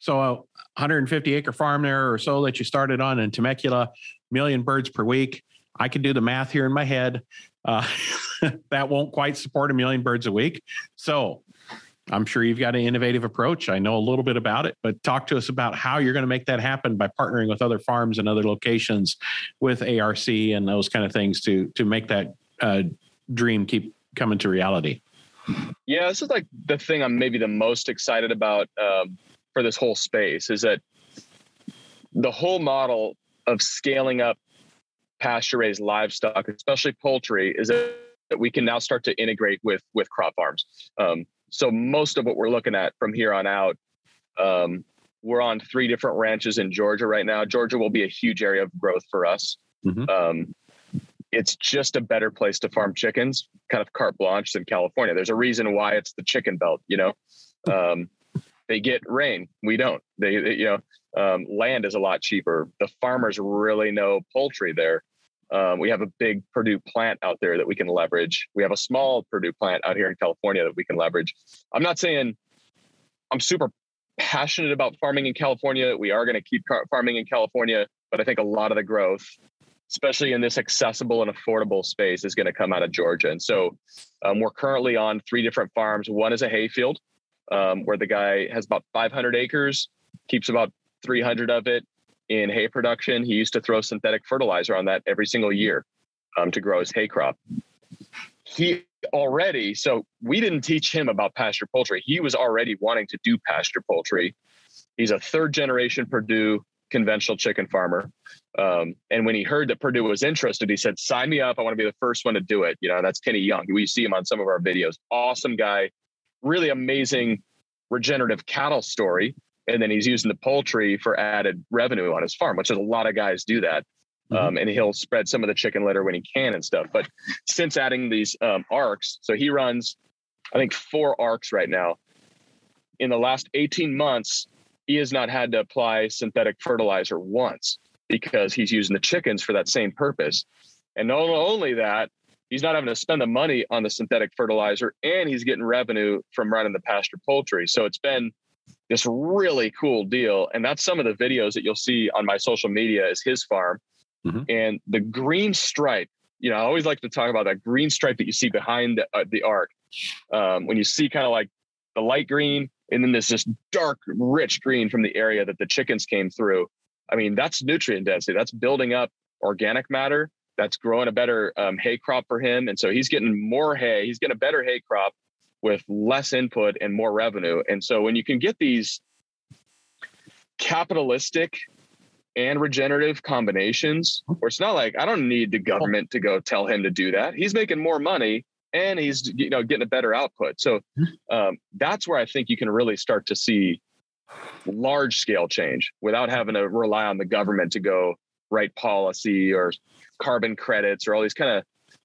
Speaker 1: So a 150 acre farm there or so that you started on in Temecula, million birds per week. I can do the math here in my head. Uh, that won't quite support a million birds a week. So I'm sure you've got an innovative approach. I know a little bit about it, but talk to us about how you're going to make that happen by partnering with other farms and other locations with ARC and those kind of things to to make that uh, dream keep coming to reality.
Speaker 3: Yeah, this is like the thing I'm maybe the most excited about um, for this whole space is that the whole model of scaling up pasture raised livestock, especially poultry, is that we can now start to integrate with with crop farms. Um, so most of what we're looking at from here on out, um, we're on three different ranches in Georgia right now. Georgia will be a huge area of growth for us. Mm-hmm. Um, it's just a better place to farm chickens, kind of carte blanche than California. There's a reason why it's the chicken belt. You know, um, they get rain, we don't. They, they you know, um, land is a lot cheaper. The farmers really know poultry there. Um, we have a big Perdue plant out there that we can leverage. We have a small Perdue plant out here in California that we can leverage. I'm not saying I'm super passionate about farming in California. We are going to keep farming in California, but I think a lot of the growth, especially in this accessible and affordable space, is going to come out of Georgia. And so um, we're currently on three different farms. One is a hayfield um, where the guy has about 500 acres, keeps about 300 of it in hay production. He used to throw synthetic fertilizer on that every single year um, to grow his hay crop. He already, so we didn't teach him about pasture poultry. He was already wanting to do pasture poultry. He's a third generation Perdue conventional chicken farmer. Um, and when he heard that Perdue was interested, he said, sign me up. I want to be the first one to do it. You know, that's Kenny Young. We see him on some of our videos. Awesome guy, really amazing regenerative cattle story and then he's using the poultry for added revenue on his farm, which is a lot of guys do that. Mm-hmm. Um, and he'll spread some of the chicken litter when he can and stuff. But since adding these um, arcs, so he runs, I think, four arcs right now. In the last 18 months, he has not had to apply synthetic fertilizer once because he's using the chickens for that same purpose. And not only that, he's not having to spend the money on the synthetic fertilizer and he's getting revenue from running the pasture poultry. So it's been this really cool deal. And that's some of the videos that you'll see on my social media is his farm. Mm-hmm. And the green stripe, you know, I always like to talk about that green stripe that you see behind the, uh, the arc. Um, when you see kind of like the light green and then there's this dark, rich green from the area that the chickens came through. I mean, that's nutrient density. That's building up organic matter. That's growing a better um, hay crop for him. And so he's getting more hay. He's getting a better hay crop with less input and more revenue. And so when you can get these capitalistic and regenerative combinations, where it's not like I don't need the government to go tell him to do that. He's making more money and he's you know getting a better output. So um, that's where I think you can really start to see large scale change without having to rely on the government to go write policy or carbon credits or all these kind of.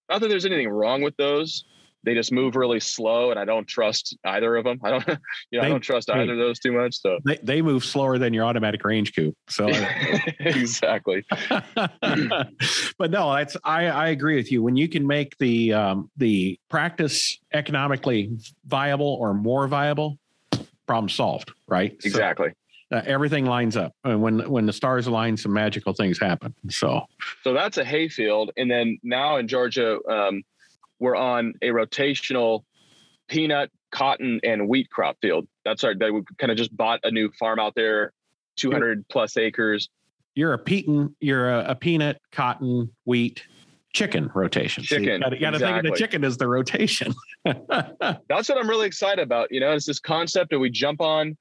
Speaker 3: Not that there's anything wrong with those, they just move really slow and I don't trust either of them. I don't, you know, they, I don't trust either of those too much. So
Speaker 1: they, they move slower than your automatic range coop. So
Speaker 3: exactly.
Speaker 1: but no, that's, I, I agree with you. When you can make the, um, the practice economically viable or more viable, problem solved. Right.
Speaker 3: Exactly.
Speaker 1: So, uh, everything lines up and when when the stars align some magical things happen so
Speaker 3: so that's a hayfield and then now in georgia um, we're on a rotational peanut, cotton, and wheat crop field. That's our They we kind of just bought a new farm out there, 200 plus acres.
Speaker 1: You're a peaton, you're a, a peanut, cotton, wheat, chicken rotation.
Speaker 3: Chicken. So you
Speaker 1: got to exactly. think of the chicken as the rotation.
Speaker 3: That's what I'm really excited about. You know, it's this concept that we jump on,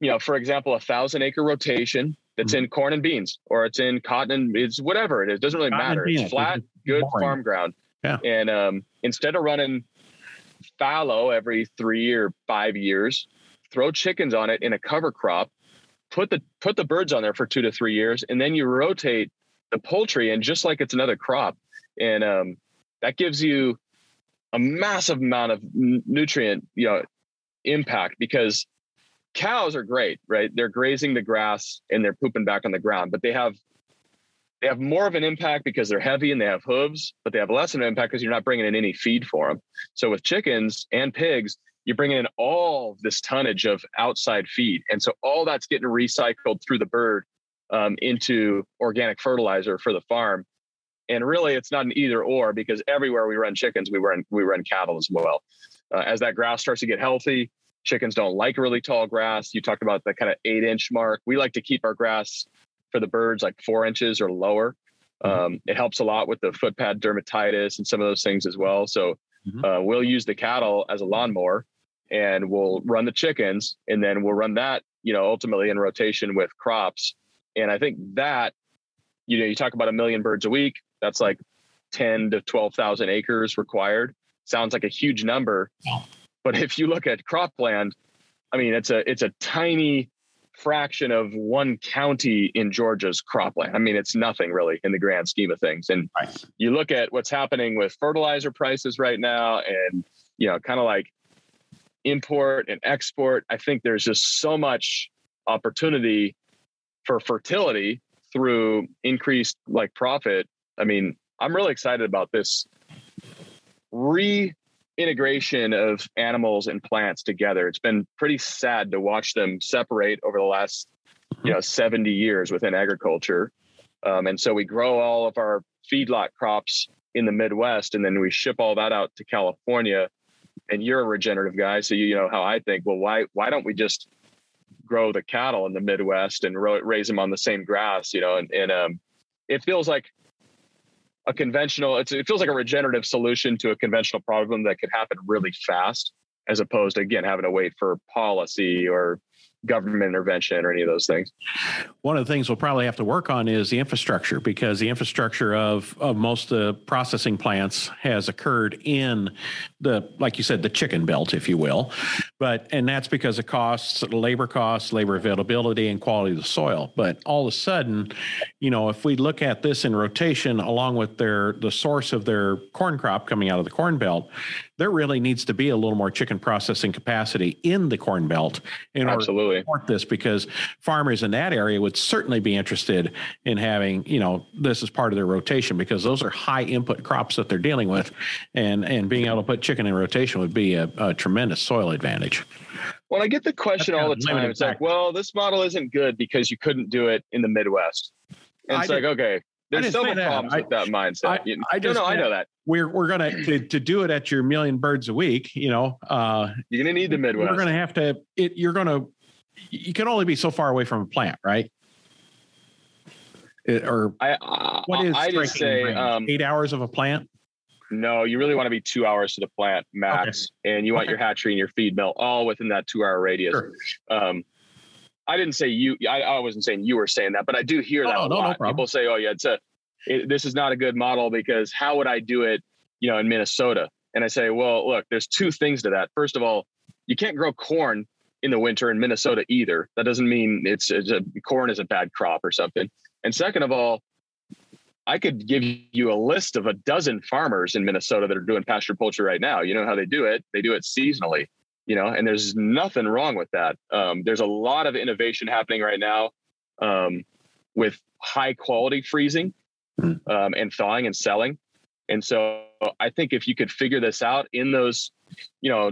Speaker 3: you know, for example, a thousand acre rotation that's mm-hmm. in corn and beans, or it's in cotton and it's whatever it is. It doesn't really cotton matter. It's flat, good boring. farm ground.
Speaker 1: Yeah.
Speaker 3: And um, instead of running fallow every three or five years, throw chickens on it in a cover crop, put the put the birds on there for two to three years, and then you rotate the poultry and just like it's another crop, and um, that gives you a massive amount of nutrient you know impact because cows are great, right? They're grazing the grass and they're pooping back on the ground, but they have they have more of an impact because they're heavy and they have hooves, but they have less of an impact because you're not bringing in any feed for them. So with chickens and pigs, you're bringing in all this tonnage of outside feed, and so all that's getting recycled through the bird um, into organic fertilizer for the farm. And really, it's not an either or because everywhere we run chickens, we run we run cattle as well. Uh, as that grass starts to get healthy, chickens don't like really tall grass. You talked about the kind of eight inch mark. We like to keep our grass for the birds like four inches or lower. Mm-hmm. Um, it helps a lot with the footpad dermatitis and some of those things as well. So mm-hmm. uh, we'll use the cattle as a lawnmower and we'll run the chickens and then we'll run that, you know, ultimately in rotation with crops. And I think that, you know, you talk about a million birds a week, that's like 10 to 12,000 acres required. Sounds like a huge number. But if you look at cropland, I mean, it's a, it's a tiny fraction of one county in Georgia's cropland. I mean, it's nothing really in the grand scheme of things. And you look at what's happening with fertilizer prices right now and, you know, kind of like import and export. I think there's just so much opportunity for fertility through increased like profit. I mean, I'm really excited about this reintegration of animals and plants together. It's been pretty sad to watch them separate over the last, you know, 70 years within agriculture. Um, and so we grow all of our feedlot crops in the Midwest, and then we ship all that out to California and you're a regenerative guy, so you, know how I think. Well, why why don't we just grow the cattle in the Midwest and ro- raise them on the same grass? You know, and, and um, it feels like a conventional. it feels like a regenerative solution to a conventional problem that could happen really fast, as opposed to again having to wait for policy or government intervention or any of those things.
Speaker 1: One of the things we'll probably have to work on is the infrastructure because the infrastructure of, of most of the processing plants has occurred in the, like you said, the chicken belt, if you will. But, and that's because of costs, labor costs, labor availability, and quality of the soil. But all of a sudden, you know, if we look at this in rotation along with their, the source of their corn crop coming out of the corn belt, there really needs to be a little more chicken processing capacity in the corn belt in
Speaker 3: Absolutely.
Speaker 1: order to support this because farmers in that area would certainly be interested in having you know this as part of their rotation because those are high input crops that they're dealing with and and being able to put chicken in rotation would be a, a tremendous soil advantage.
Speaker 3: Well i get the question all the time. It's like well this model isn't good because you couldn't do it in the midwest. And it's I like did, okay there's several problems I, with that mindset. I, I just, no, no, I know that.
Speaker 1: We're we're gonna to, to do it at your million birds a week. You know, uh,
Speaker 3: you're gonna need the Midwest.
Speaker 1: We're gonna have to. It, you're gonna. You can only be so far away from a plant, right? It, or
Speaker 3: I, uh, what is I just say um,
Speaker 1: eight hours of a plant?
Speaker 3: No, you really want to be two hours to the plant max, okay. and you want okay. your hatchery and your feed mill all within that two hour radius. Sure. Um, I didn't say you. I, I, wasn't saying you were saying that, but I do hear that oh, a no, lot. No People say, "Oh yeah, it's a it, this is not a good model because how would I do it, you know, in Minnesota?" And I say, "Well, look, there's two things to that. First of all, you can't grow corn in the winter in Minnesota either. That doesn't mean it's, it's a, corn is a bad crop or something. And second of all, I could give you a list of a dozen farmers in Minnesota that are doing pasture poultry right now. You know how they do it? They do it seasonally you know, and there's nothing wrong with that. Um, there's a lot of innovation happening right now um, with high quality freezing hmm. um, and thawing and selling. And so I think if you could figure this out in those, you know,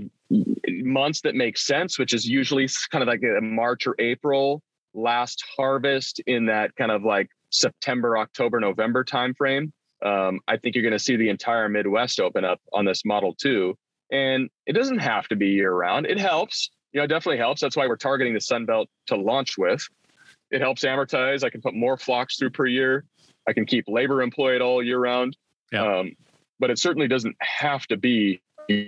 Speaker 3: months that make sense, which is usually kind of like a March or April last harvest in that kind of like September, October, November timeframe. Um, I think you're going to see the entire Midwest open up on this model too. And it doesn't have to be year round. It helps, you know, it definitely helps. That's why we're targeting the Sun Belt to launch with. It helps amortize. I can put more flocks through per year. I can keep labor employed all year round. Yeah. Um, but it certainly doesn't have to be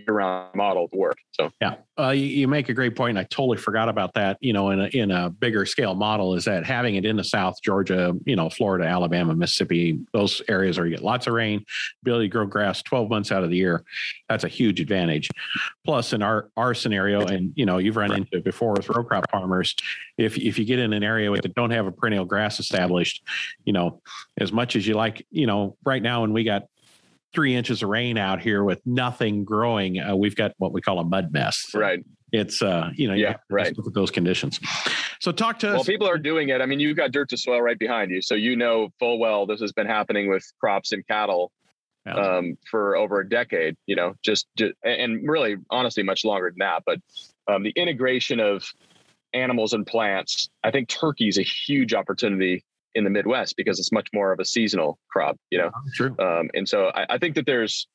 Speaker 3: around model to work. So
Speaker 1: yeah, uh, you, you, make a great point. I totally forgot about that. You know, in a, in a bigger scale model, is that having it in the South, Georgia, you know, Florida, Alabama, Mississippi, those areas where you get lots of rain, ability to grow grass 12 months out of the year, that's a huge advantage. Plus, in our our scenario, and you know, you've run into it before with row crop farmers. If if you get in an area that don't have a perennial grass established, you know, as much as you like, you know, right now when we got three inches of rain out here with nothing growing, uh, we've got what we call a mud mess.
Speaker 3: Right.
Speaker 1: It's uh, you know,
Speaker 3: yeah, you right.
Speaker 1: Look at those conditions. So talk to
Speaker 3: well,
Speaker 1: us.
Speaker 3: People are doing it. I mean, you've got dirt to soil right behind you, so you know full well this has been happening with crops and cattle yeah. um, for over a decade. You know, just, just and really, honestly, much longer than that. But um, the integration of animals and plants, I think turkey is a huge opportunity in the Midwest because it's much more of a seasonal crop, you know.
Speaker 1: True.
Speaker 3: Um, and so I, I, think that there's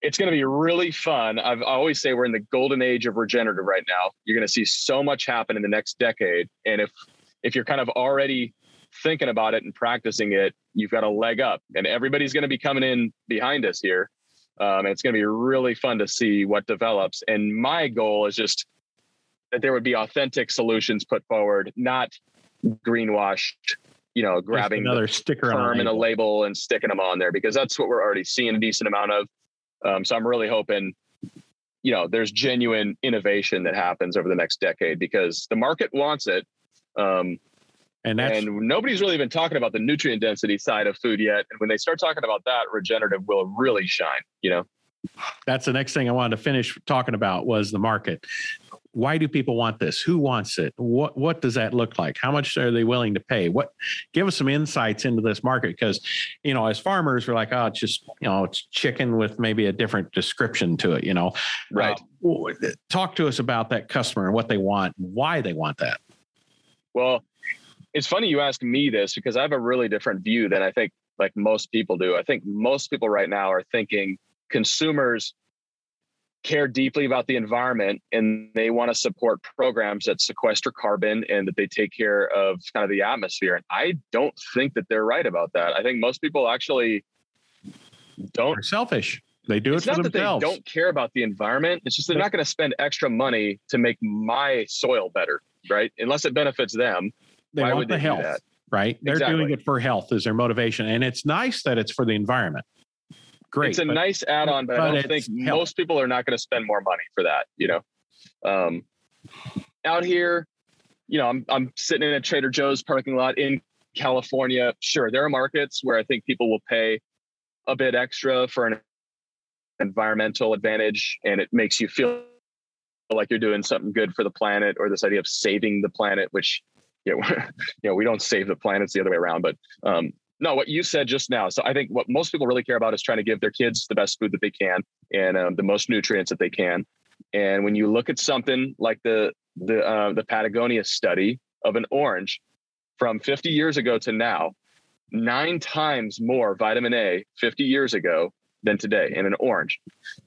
Speaker 3: it's going to be really fun. I've, I always say we're in the golden age of regenerative right now. You're going to see so much happen in the next decade, and if if you're kind of already thinking about it and practicing it, you've got a leg up, and everybody's going to be coming in behind us here. Um, and it's going to be really fun to see what develops. And my goal is just that there would be authentic solutions put forward, not greenwashed, you know, grabbing
Speaker 1: another sticker
Speaker 3: term and a label and sticking them on there because that's what we're already seeing a decent amount of. Um, so I'm really hoping, you know, there's genuine innovation that happens over the next decade because the market wants it. Um, and, and nobody's really been talking about the nutrient density side of food yet. And when they start talking about that, regenerative will really shine, you know?
Speaker 1: That's the next thing I wanted to finish talking about was the market why do people want this? Who wants it? What what does that look like? How much are they willing to pay? What give us some insights into this market because you know as farmers we're like oh it's just you know it's chicken with maybe a different description to it you know
Speaker 3: right
Speaker 1: uh, talk to us about that customer and what they want why they want that
Speaker 3: well it's funny you ask me this because I have a really different view than I think like most people do I think most people right now are thinking consumers care deeply about the environment and they want to support programs that sequester carbon and that they take care of kind of the atmosphere. And I don't think that they're right about that. I think most people actually don't.
Speaker 1: They're selfish. They do
Speaker 3: it's
Speaker 1: for
Speaker 3: not
Speaker 1: themselves.
Speaker 3: That they don't care about the environment. It's just they're not going to spend extra money to make my soil better, right? Unless it benefits them.
Speaker 1: They
Speaker 3: why
Speaker 1: want
Speaker 3: would
Speaker 1: the
Speaker 3: they
Speaker 1: health, right? They're
Speaker 3: exactly.
Speaker 1: doing it for health is their motivation, and it's nice that it's for the environment great.
Speaker 3: It's a
Speaker 1: but,
Speaker 3: nice add-on, but, but I don't think help. most people are not going to spend more money for that. You know, um, out here, you know, I'm I'm sitting in a Trader Joe's parking lot in California. Sure, there are markets where I think people will pay a bit extra for an environmental advantage, and it makes you feel like you're doing something good for the planet, or this idea of saving the planet, which you know, you know we don't save the planet; it's the other way around. But um, no, what you said just now. So I think what most people really care about is trying to give their kids the best food that they can and um, the most nutrients that they can. And when you look at something like the the uh, the Patagonia study of an orange from 50 years ago to now, nine times more vitamin A 50 years ago than today in an orange.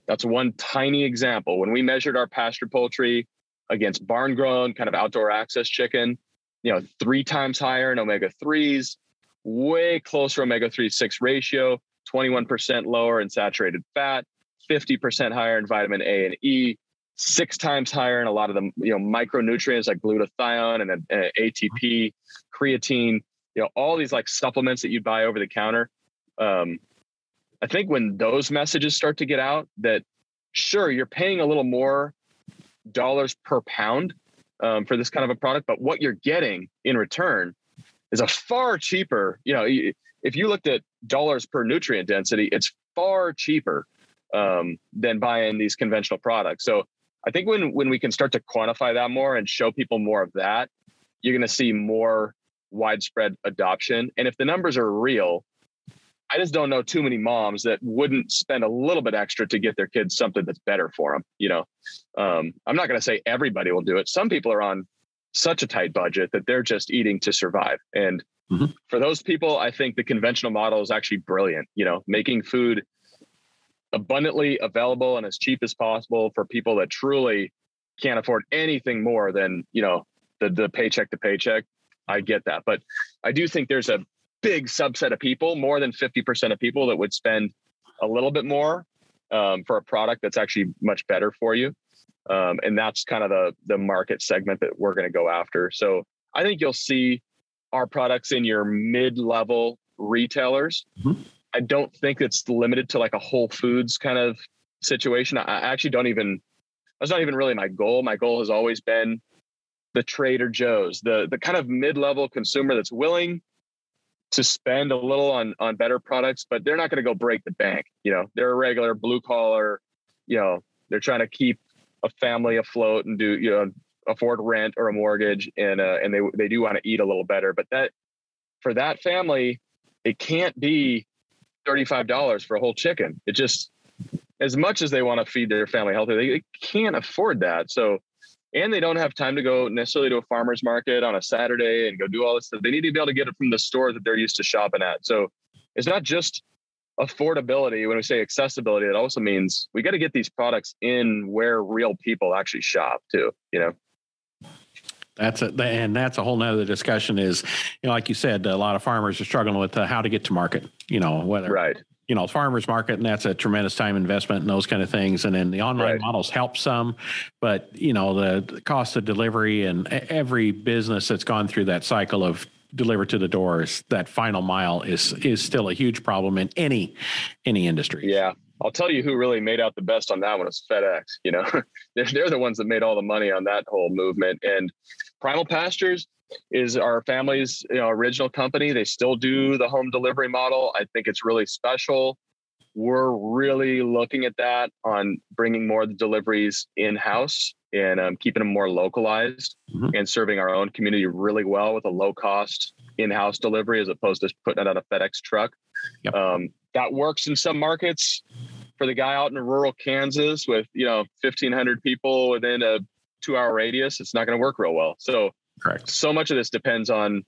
Speaker 3: That's one tiny example. When we measured our pasture poultry against barn grown kind of outdoor access chicken, you know, three times higher in omega 3s, way closer omega 3 6 ratio, 21% lower in saturated fat, 50% higher in vitamin A and E, six times higher in a lot of the you know micronutrients like glutathione and, and ATP, creatine, you know all these like supplements that you buy over the counter. Um, I think when those messages start to get out, that sure you're paying a little more dollars per pound um, for this kind of a product, but what you're getting in return is a far cheaper, you know, if you looked at dollars per nutrient density, it's far cheaper um, than buying these conventional products. So I think when when we can start to quantify that more and show people more of that, you're going to see more widespread adoption. And if the numbers are real, I just don't know too many moms that wouldn't spend a little bit extra to get their kids something that's better for them. You know, um, I'm not going to say everybody will do it. Some people are on such a tight budget that they're just eating to survive. And mm-hmm. for those people, I think the conventional model is actually brilliant. You know, making food abundantly available and as cheap as possible for people that truly can't afford anything more than, you know, the the paycheck to paycheck. I get that. But I do think there's a big subset of people, more than 50% of people that would spend a little bit more um, for a product that's actually much better for you. Um, and that's kind of the the market segment that we're going to go after. So I think you'll see our products in your mid level retailers. Mm-hmm. I don't think it's limited to like a Whole Foods kind of situation. I actually don't even. That's not even really my goal. My goal has always been the Trader Joe's, the the kind of mid level consumer that's willing to spend a little on on better products, but they're not going to go break the bank. You know, they're a regular blue collar. You know, they're trying to keep a family afloat and do you know afford rent or a mortgage and uh, and they they do want to eat a little better but that for that family it can't be $35 for a whole chicken. It just as much as they want to feed their family healthy they, they can't afford that. So and they don't have time to go necessarily to a farmer's market on a saturday and go do all this stuff. They need to be able to get it from the store that they're used to shopping at. So it's not just affordability, when we say accessibility, it also means we got to get these products in where real people actually shop too, you know?
Speaker 1: That's a, and that's a whole nother discussion is, you know, like you said, a lot of farmers are struggling with uh, how to get to market, you know, whether,
Speaker 3: right.
Speaker 1: you know, farmers market, and that's a tremendous time investment and those kind of things. And then the online
Speaker 3: Right.
Speaker 1: models help some, but you know, the, the cost of delivery and every business that's gone through that cycle of deliver to the doors, that final mile is, is still a huge problem in any, any industry.
Speaker 3: Yeah. I'll tell you who really made out the best on that one is FedEx. You know, they're, they're the ones that made all the money on that whole movement. And Primal Pastures is our family's you know, original company. They still do the home delivery model. I think it's really special. We're really looking at that on bringing more of the deliveries in house and um, keeping them more localized
Speaker 1: Mhm.
Speaker 3: and serving our own community really well with a low cost in house delivery as opposed to putting it on a FedEx truck.
Speaker 1: Yep.
Speaker 3: Um, that works in some markets for the guy out in rural Kansas with you know 1,500 people within a two-hour radius. It's not going to work real well. So
Speaker 1: Correct.
Speaker 3: so much of this depends on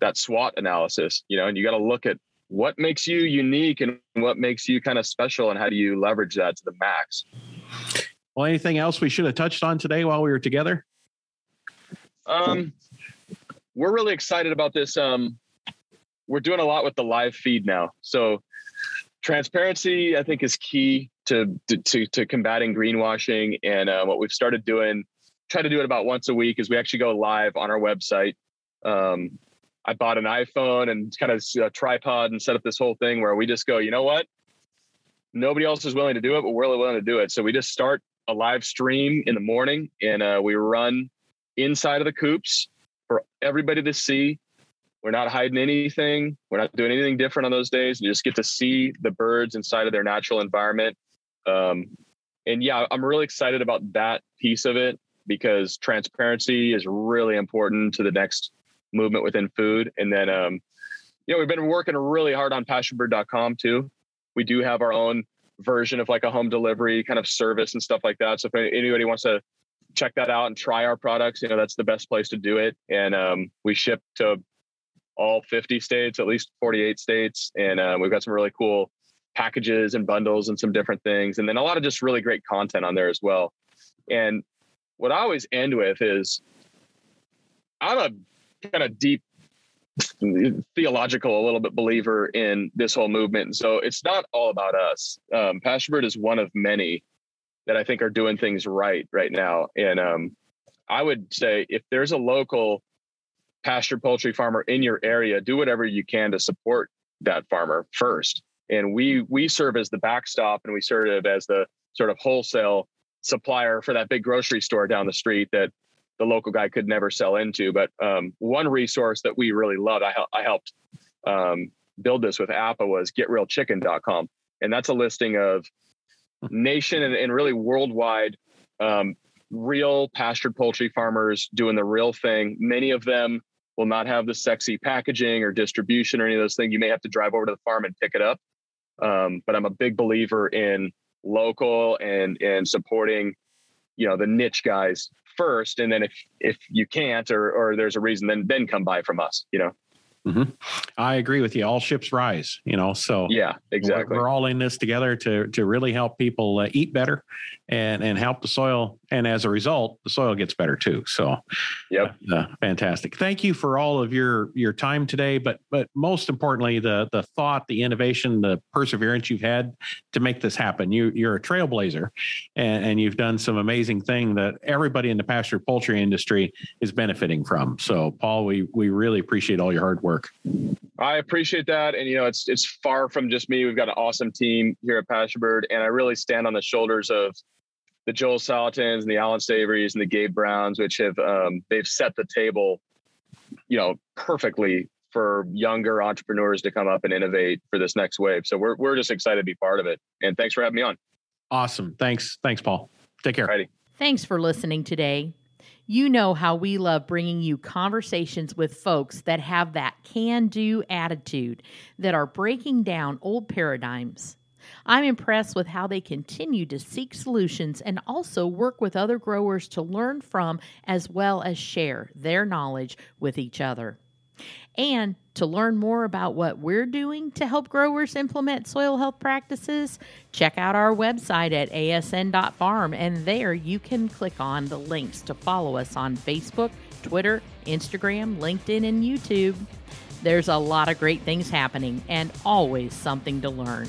Speaker 3: that SWOT analysis, you know, and you got to look at what makes you unique and what makes you kind of special and how do you leverage that to the max.
Speaker 1: Well, anything else we should have touched on today while we were together?
Speaker 3: Um, we're really excited about this. Um, we're doing a lot with the live feed now. So transparency, I think, is key to to to combating greenwashing. And uh, what we've started doing, try to do it about once a week, is we actually go live on our website. Um, I bought an iPhone and kind of a tripod and set up this whole thing where we just go, you know what? Nobody else is willing to do it, but we're really willing to do it. So we just start a live stream in the morning and uh, we run inside of the coops for everybody to see. We're not hiding anything. We're not doing anything different on those days. You just get to see the birds inside of their natural environment. Um, and yeah, I'm really excited about that piece of it because transparency is really important to the next movement within food. And then, um, you know, we've been working really hard on pasturebird.com too. We do have our own version of like a home delivery kind of service and stuff like that. So if anybody wants to check that out and try our products, you know, that's the best place to do it. And um, we ship to all 50 states, at least 48 states. And uh, we've got some really cool packages and bundles and some different things. And then a lot of just really great content on there as well. And what I always end with is I'm a kind of deep theological, a little bit believer in this whole movement. And so it's not all about us. Um, Pasture Bird is one of many that I think are doing things right right now. And um, I would say if there's a local pasture poultry farmer in your area, do whatever you can to support that farmer first. And we we serve as the backstop, and we serve as the sort of wholesale supplier for that big grocery store down the street that the local guy could never sell into. But um, one resource that we really love, I, I helped um, build this with APA was getrealchicken.com. And that's a listing of nation and, and really worldwide um, real pastured poultry farmers doing the real thing. Many of them will not have the sexy packaging or distribution or any of those things. You may have to drive over to the farm and pick it up. Um, but I'm a big believer in local and and supporting, you know, the niche guys first, and then if if you can't or or there's a reason, then then come buy from us. You know.
Speaker 1: I agree with you. All ships rise, you know, so
Speaker 3: Yeah, exactly.
Speaker 1: We're, we're all in this together to to really help people uh, eat better and and help the soil. And as a result, the soil gets better too. So,
Speaker 3: Yep.
Speaker 1: uh, fantastic. Thank you for all of your your time today. But but most importantly, the the thought, the innovation, the perseverance you've had to make this happen. You you're a trailblazer, and, and you've done some amazing thing that everybody in the pasture poultry industry is benefiting from. So, Paul, we we really appreciate all your hard work.
Speaker 3: I appreciate that, and you know, it's it's far from just me. We've got an awesome team here at Pasture Bird, and I really stand on the shoulders of the Joel Salatins and the Allan Savorys and the Gabe Browns, which have um, they've set the table, you know, perfectly for younger entrepreneurs to come up and innovate for this next wave. So we're we're just excited to be part of it, and thanks for having me on.
Speaker 1: Awesome. Thanks. Thanks, Paul. Take care.
Speaker 3: Alrighty.
Speaker 2: Thanks for listening today. You know how we love bringing you conversations with folks that have that can do attitude, that are breaking down old paradigms. I'm impressed with how they continue to seek solutions and also work with other growers to learn from as well as share their knowledge with each other. And to learn more about what we're doing to help growers implement soil health practices, check out our website at asn.farm, and there you can click on the links to follow us on Facebook, Twitter, Instagram, LinkedIn, and YouTube. There's a lot of great things happening and always something to learn.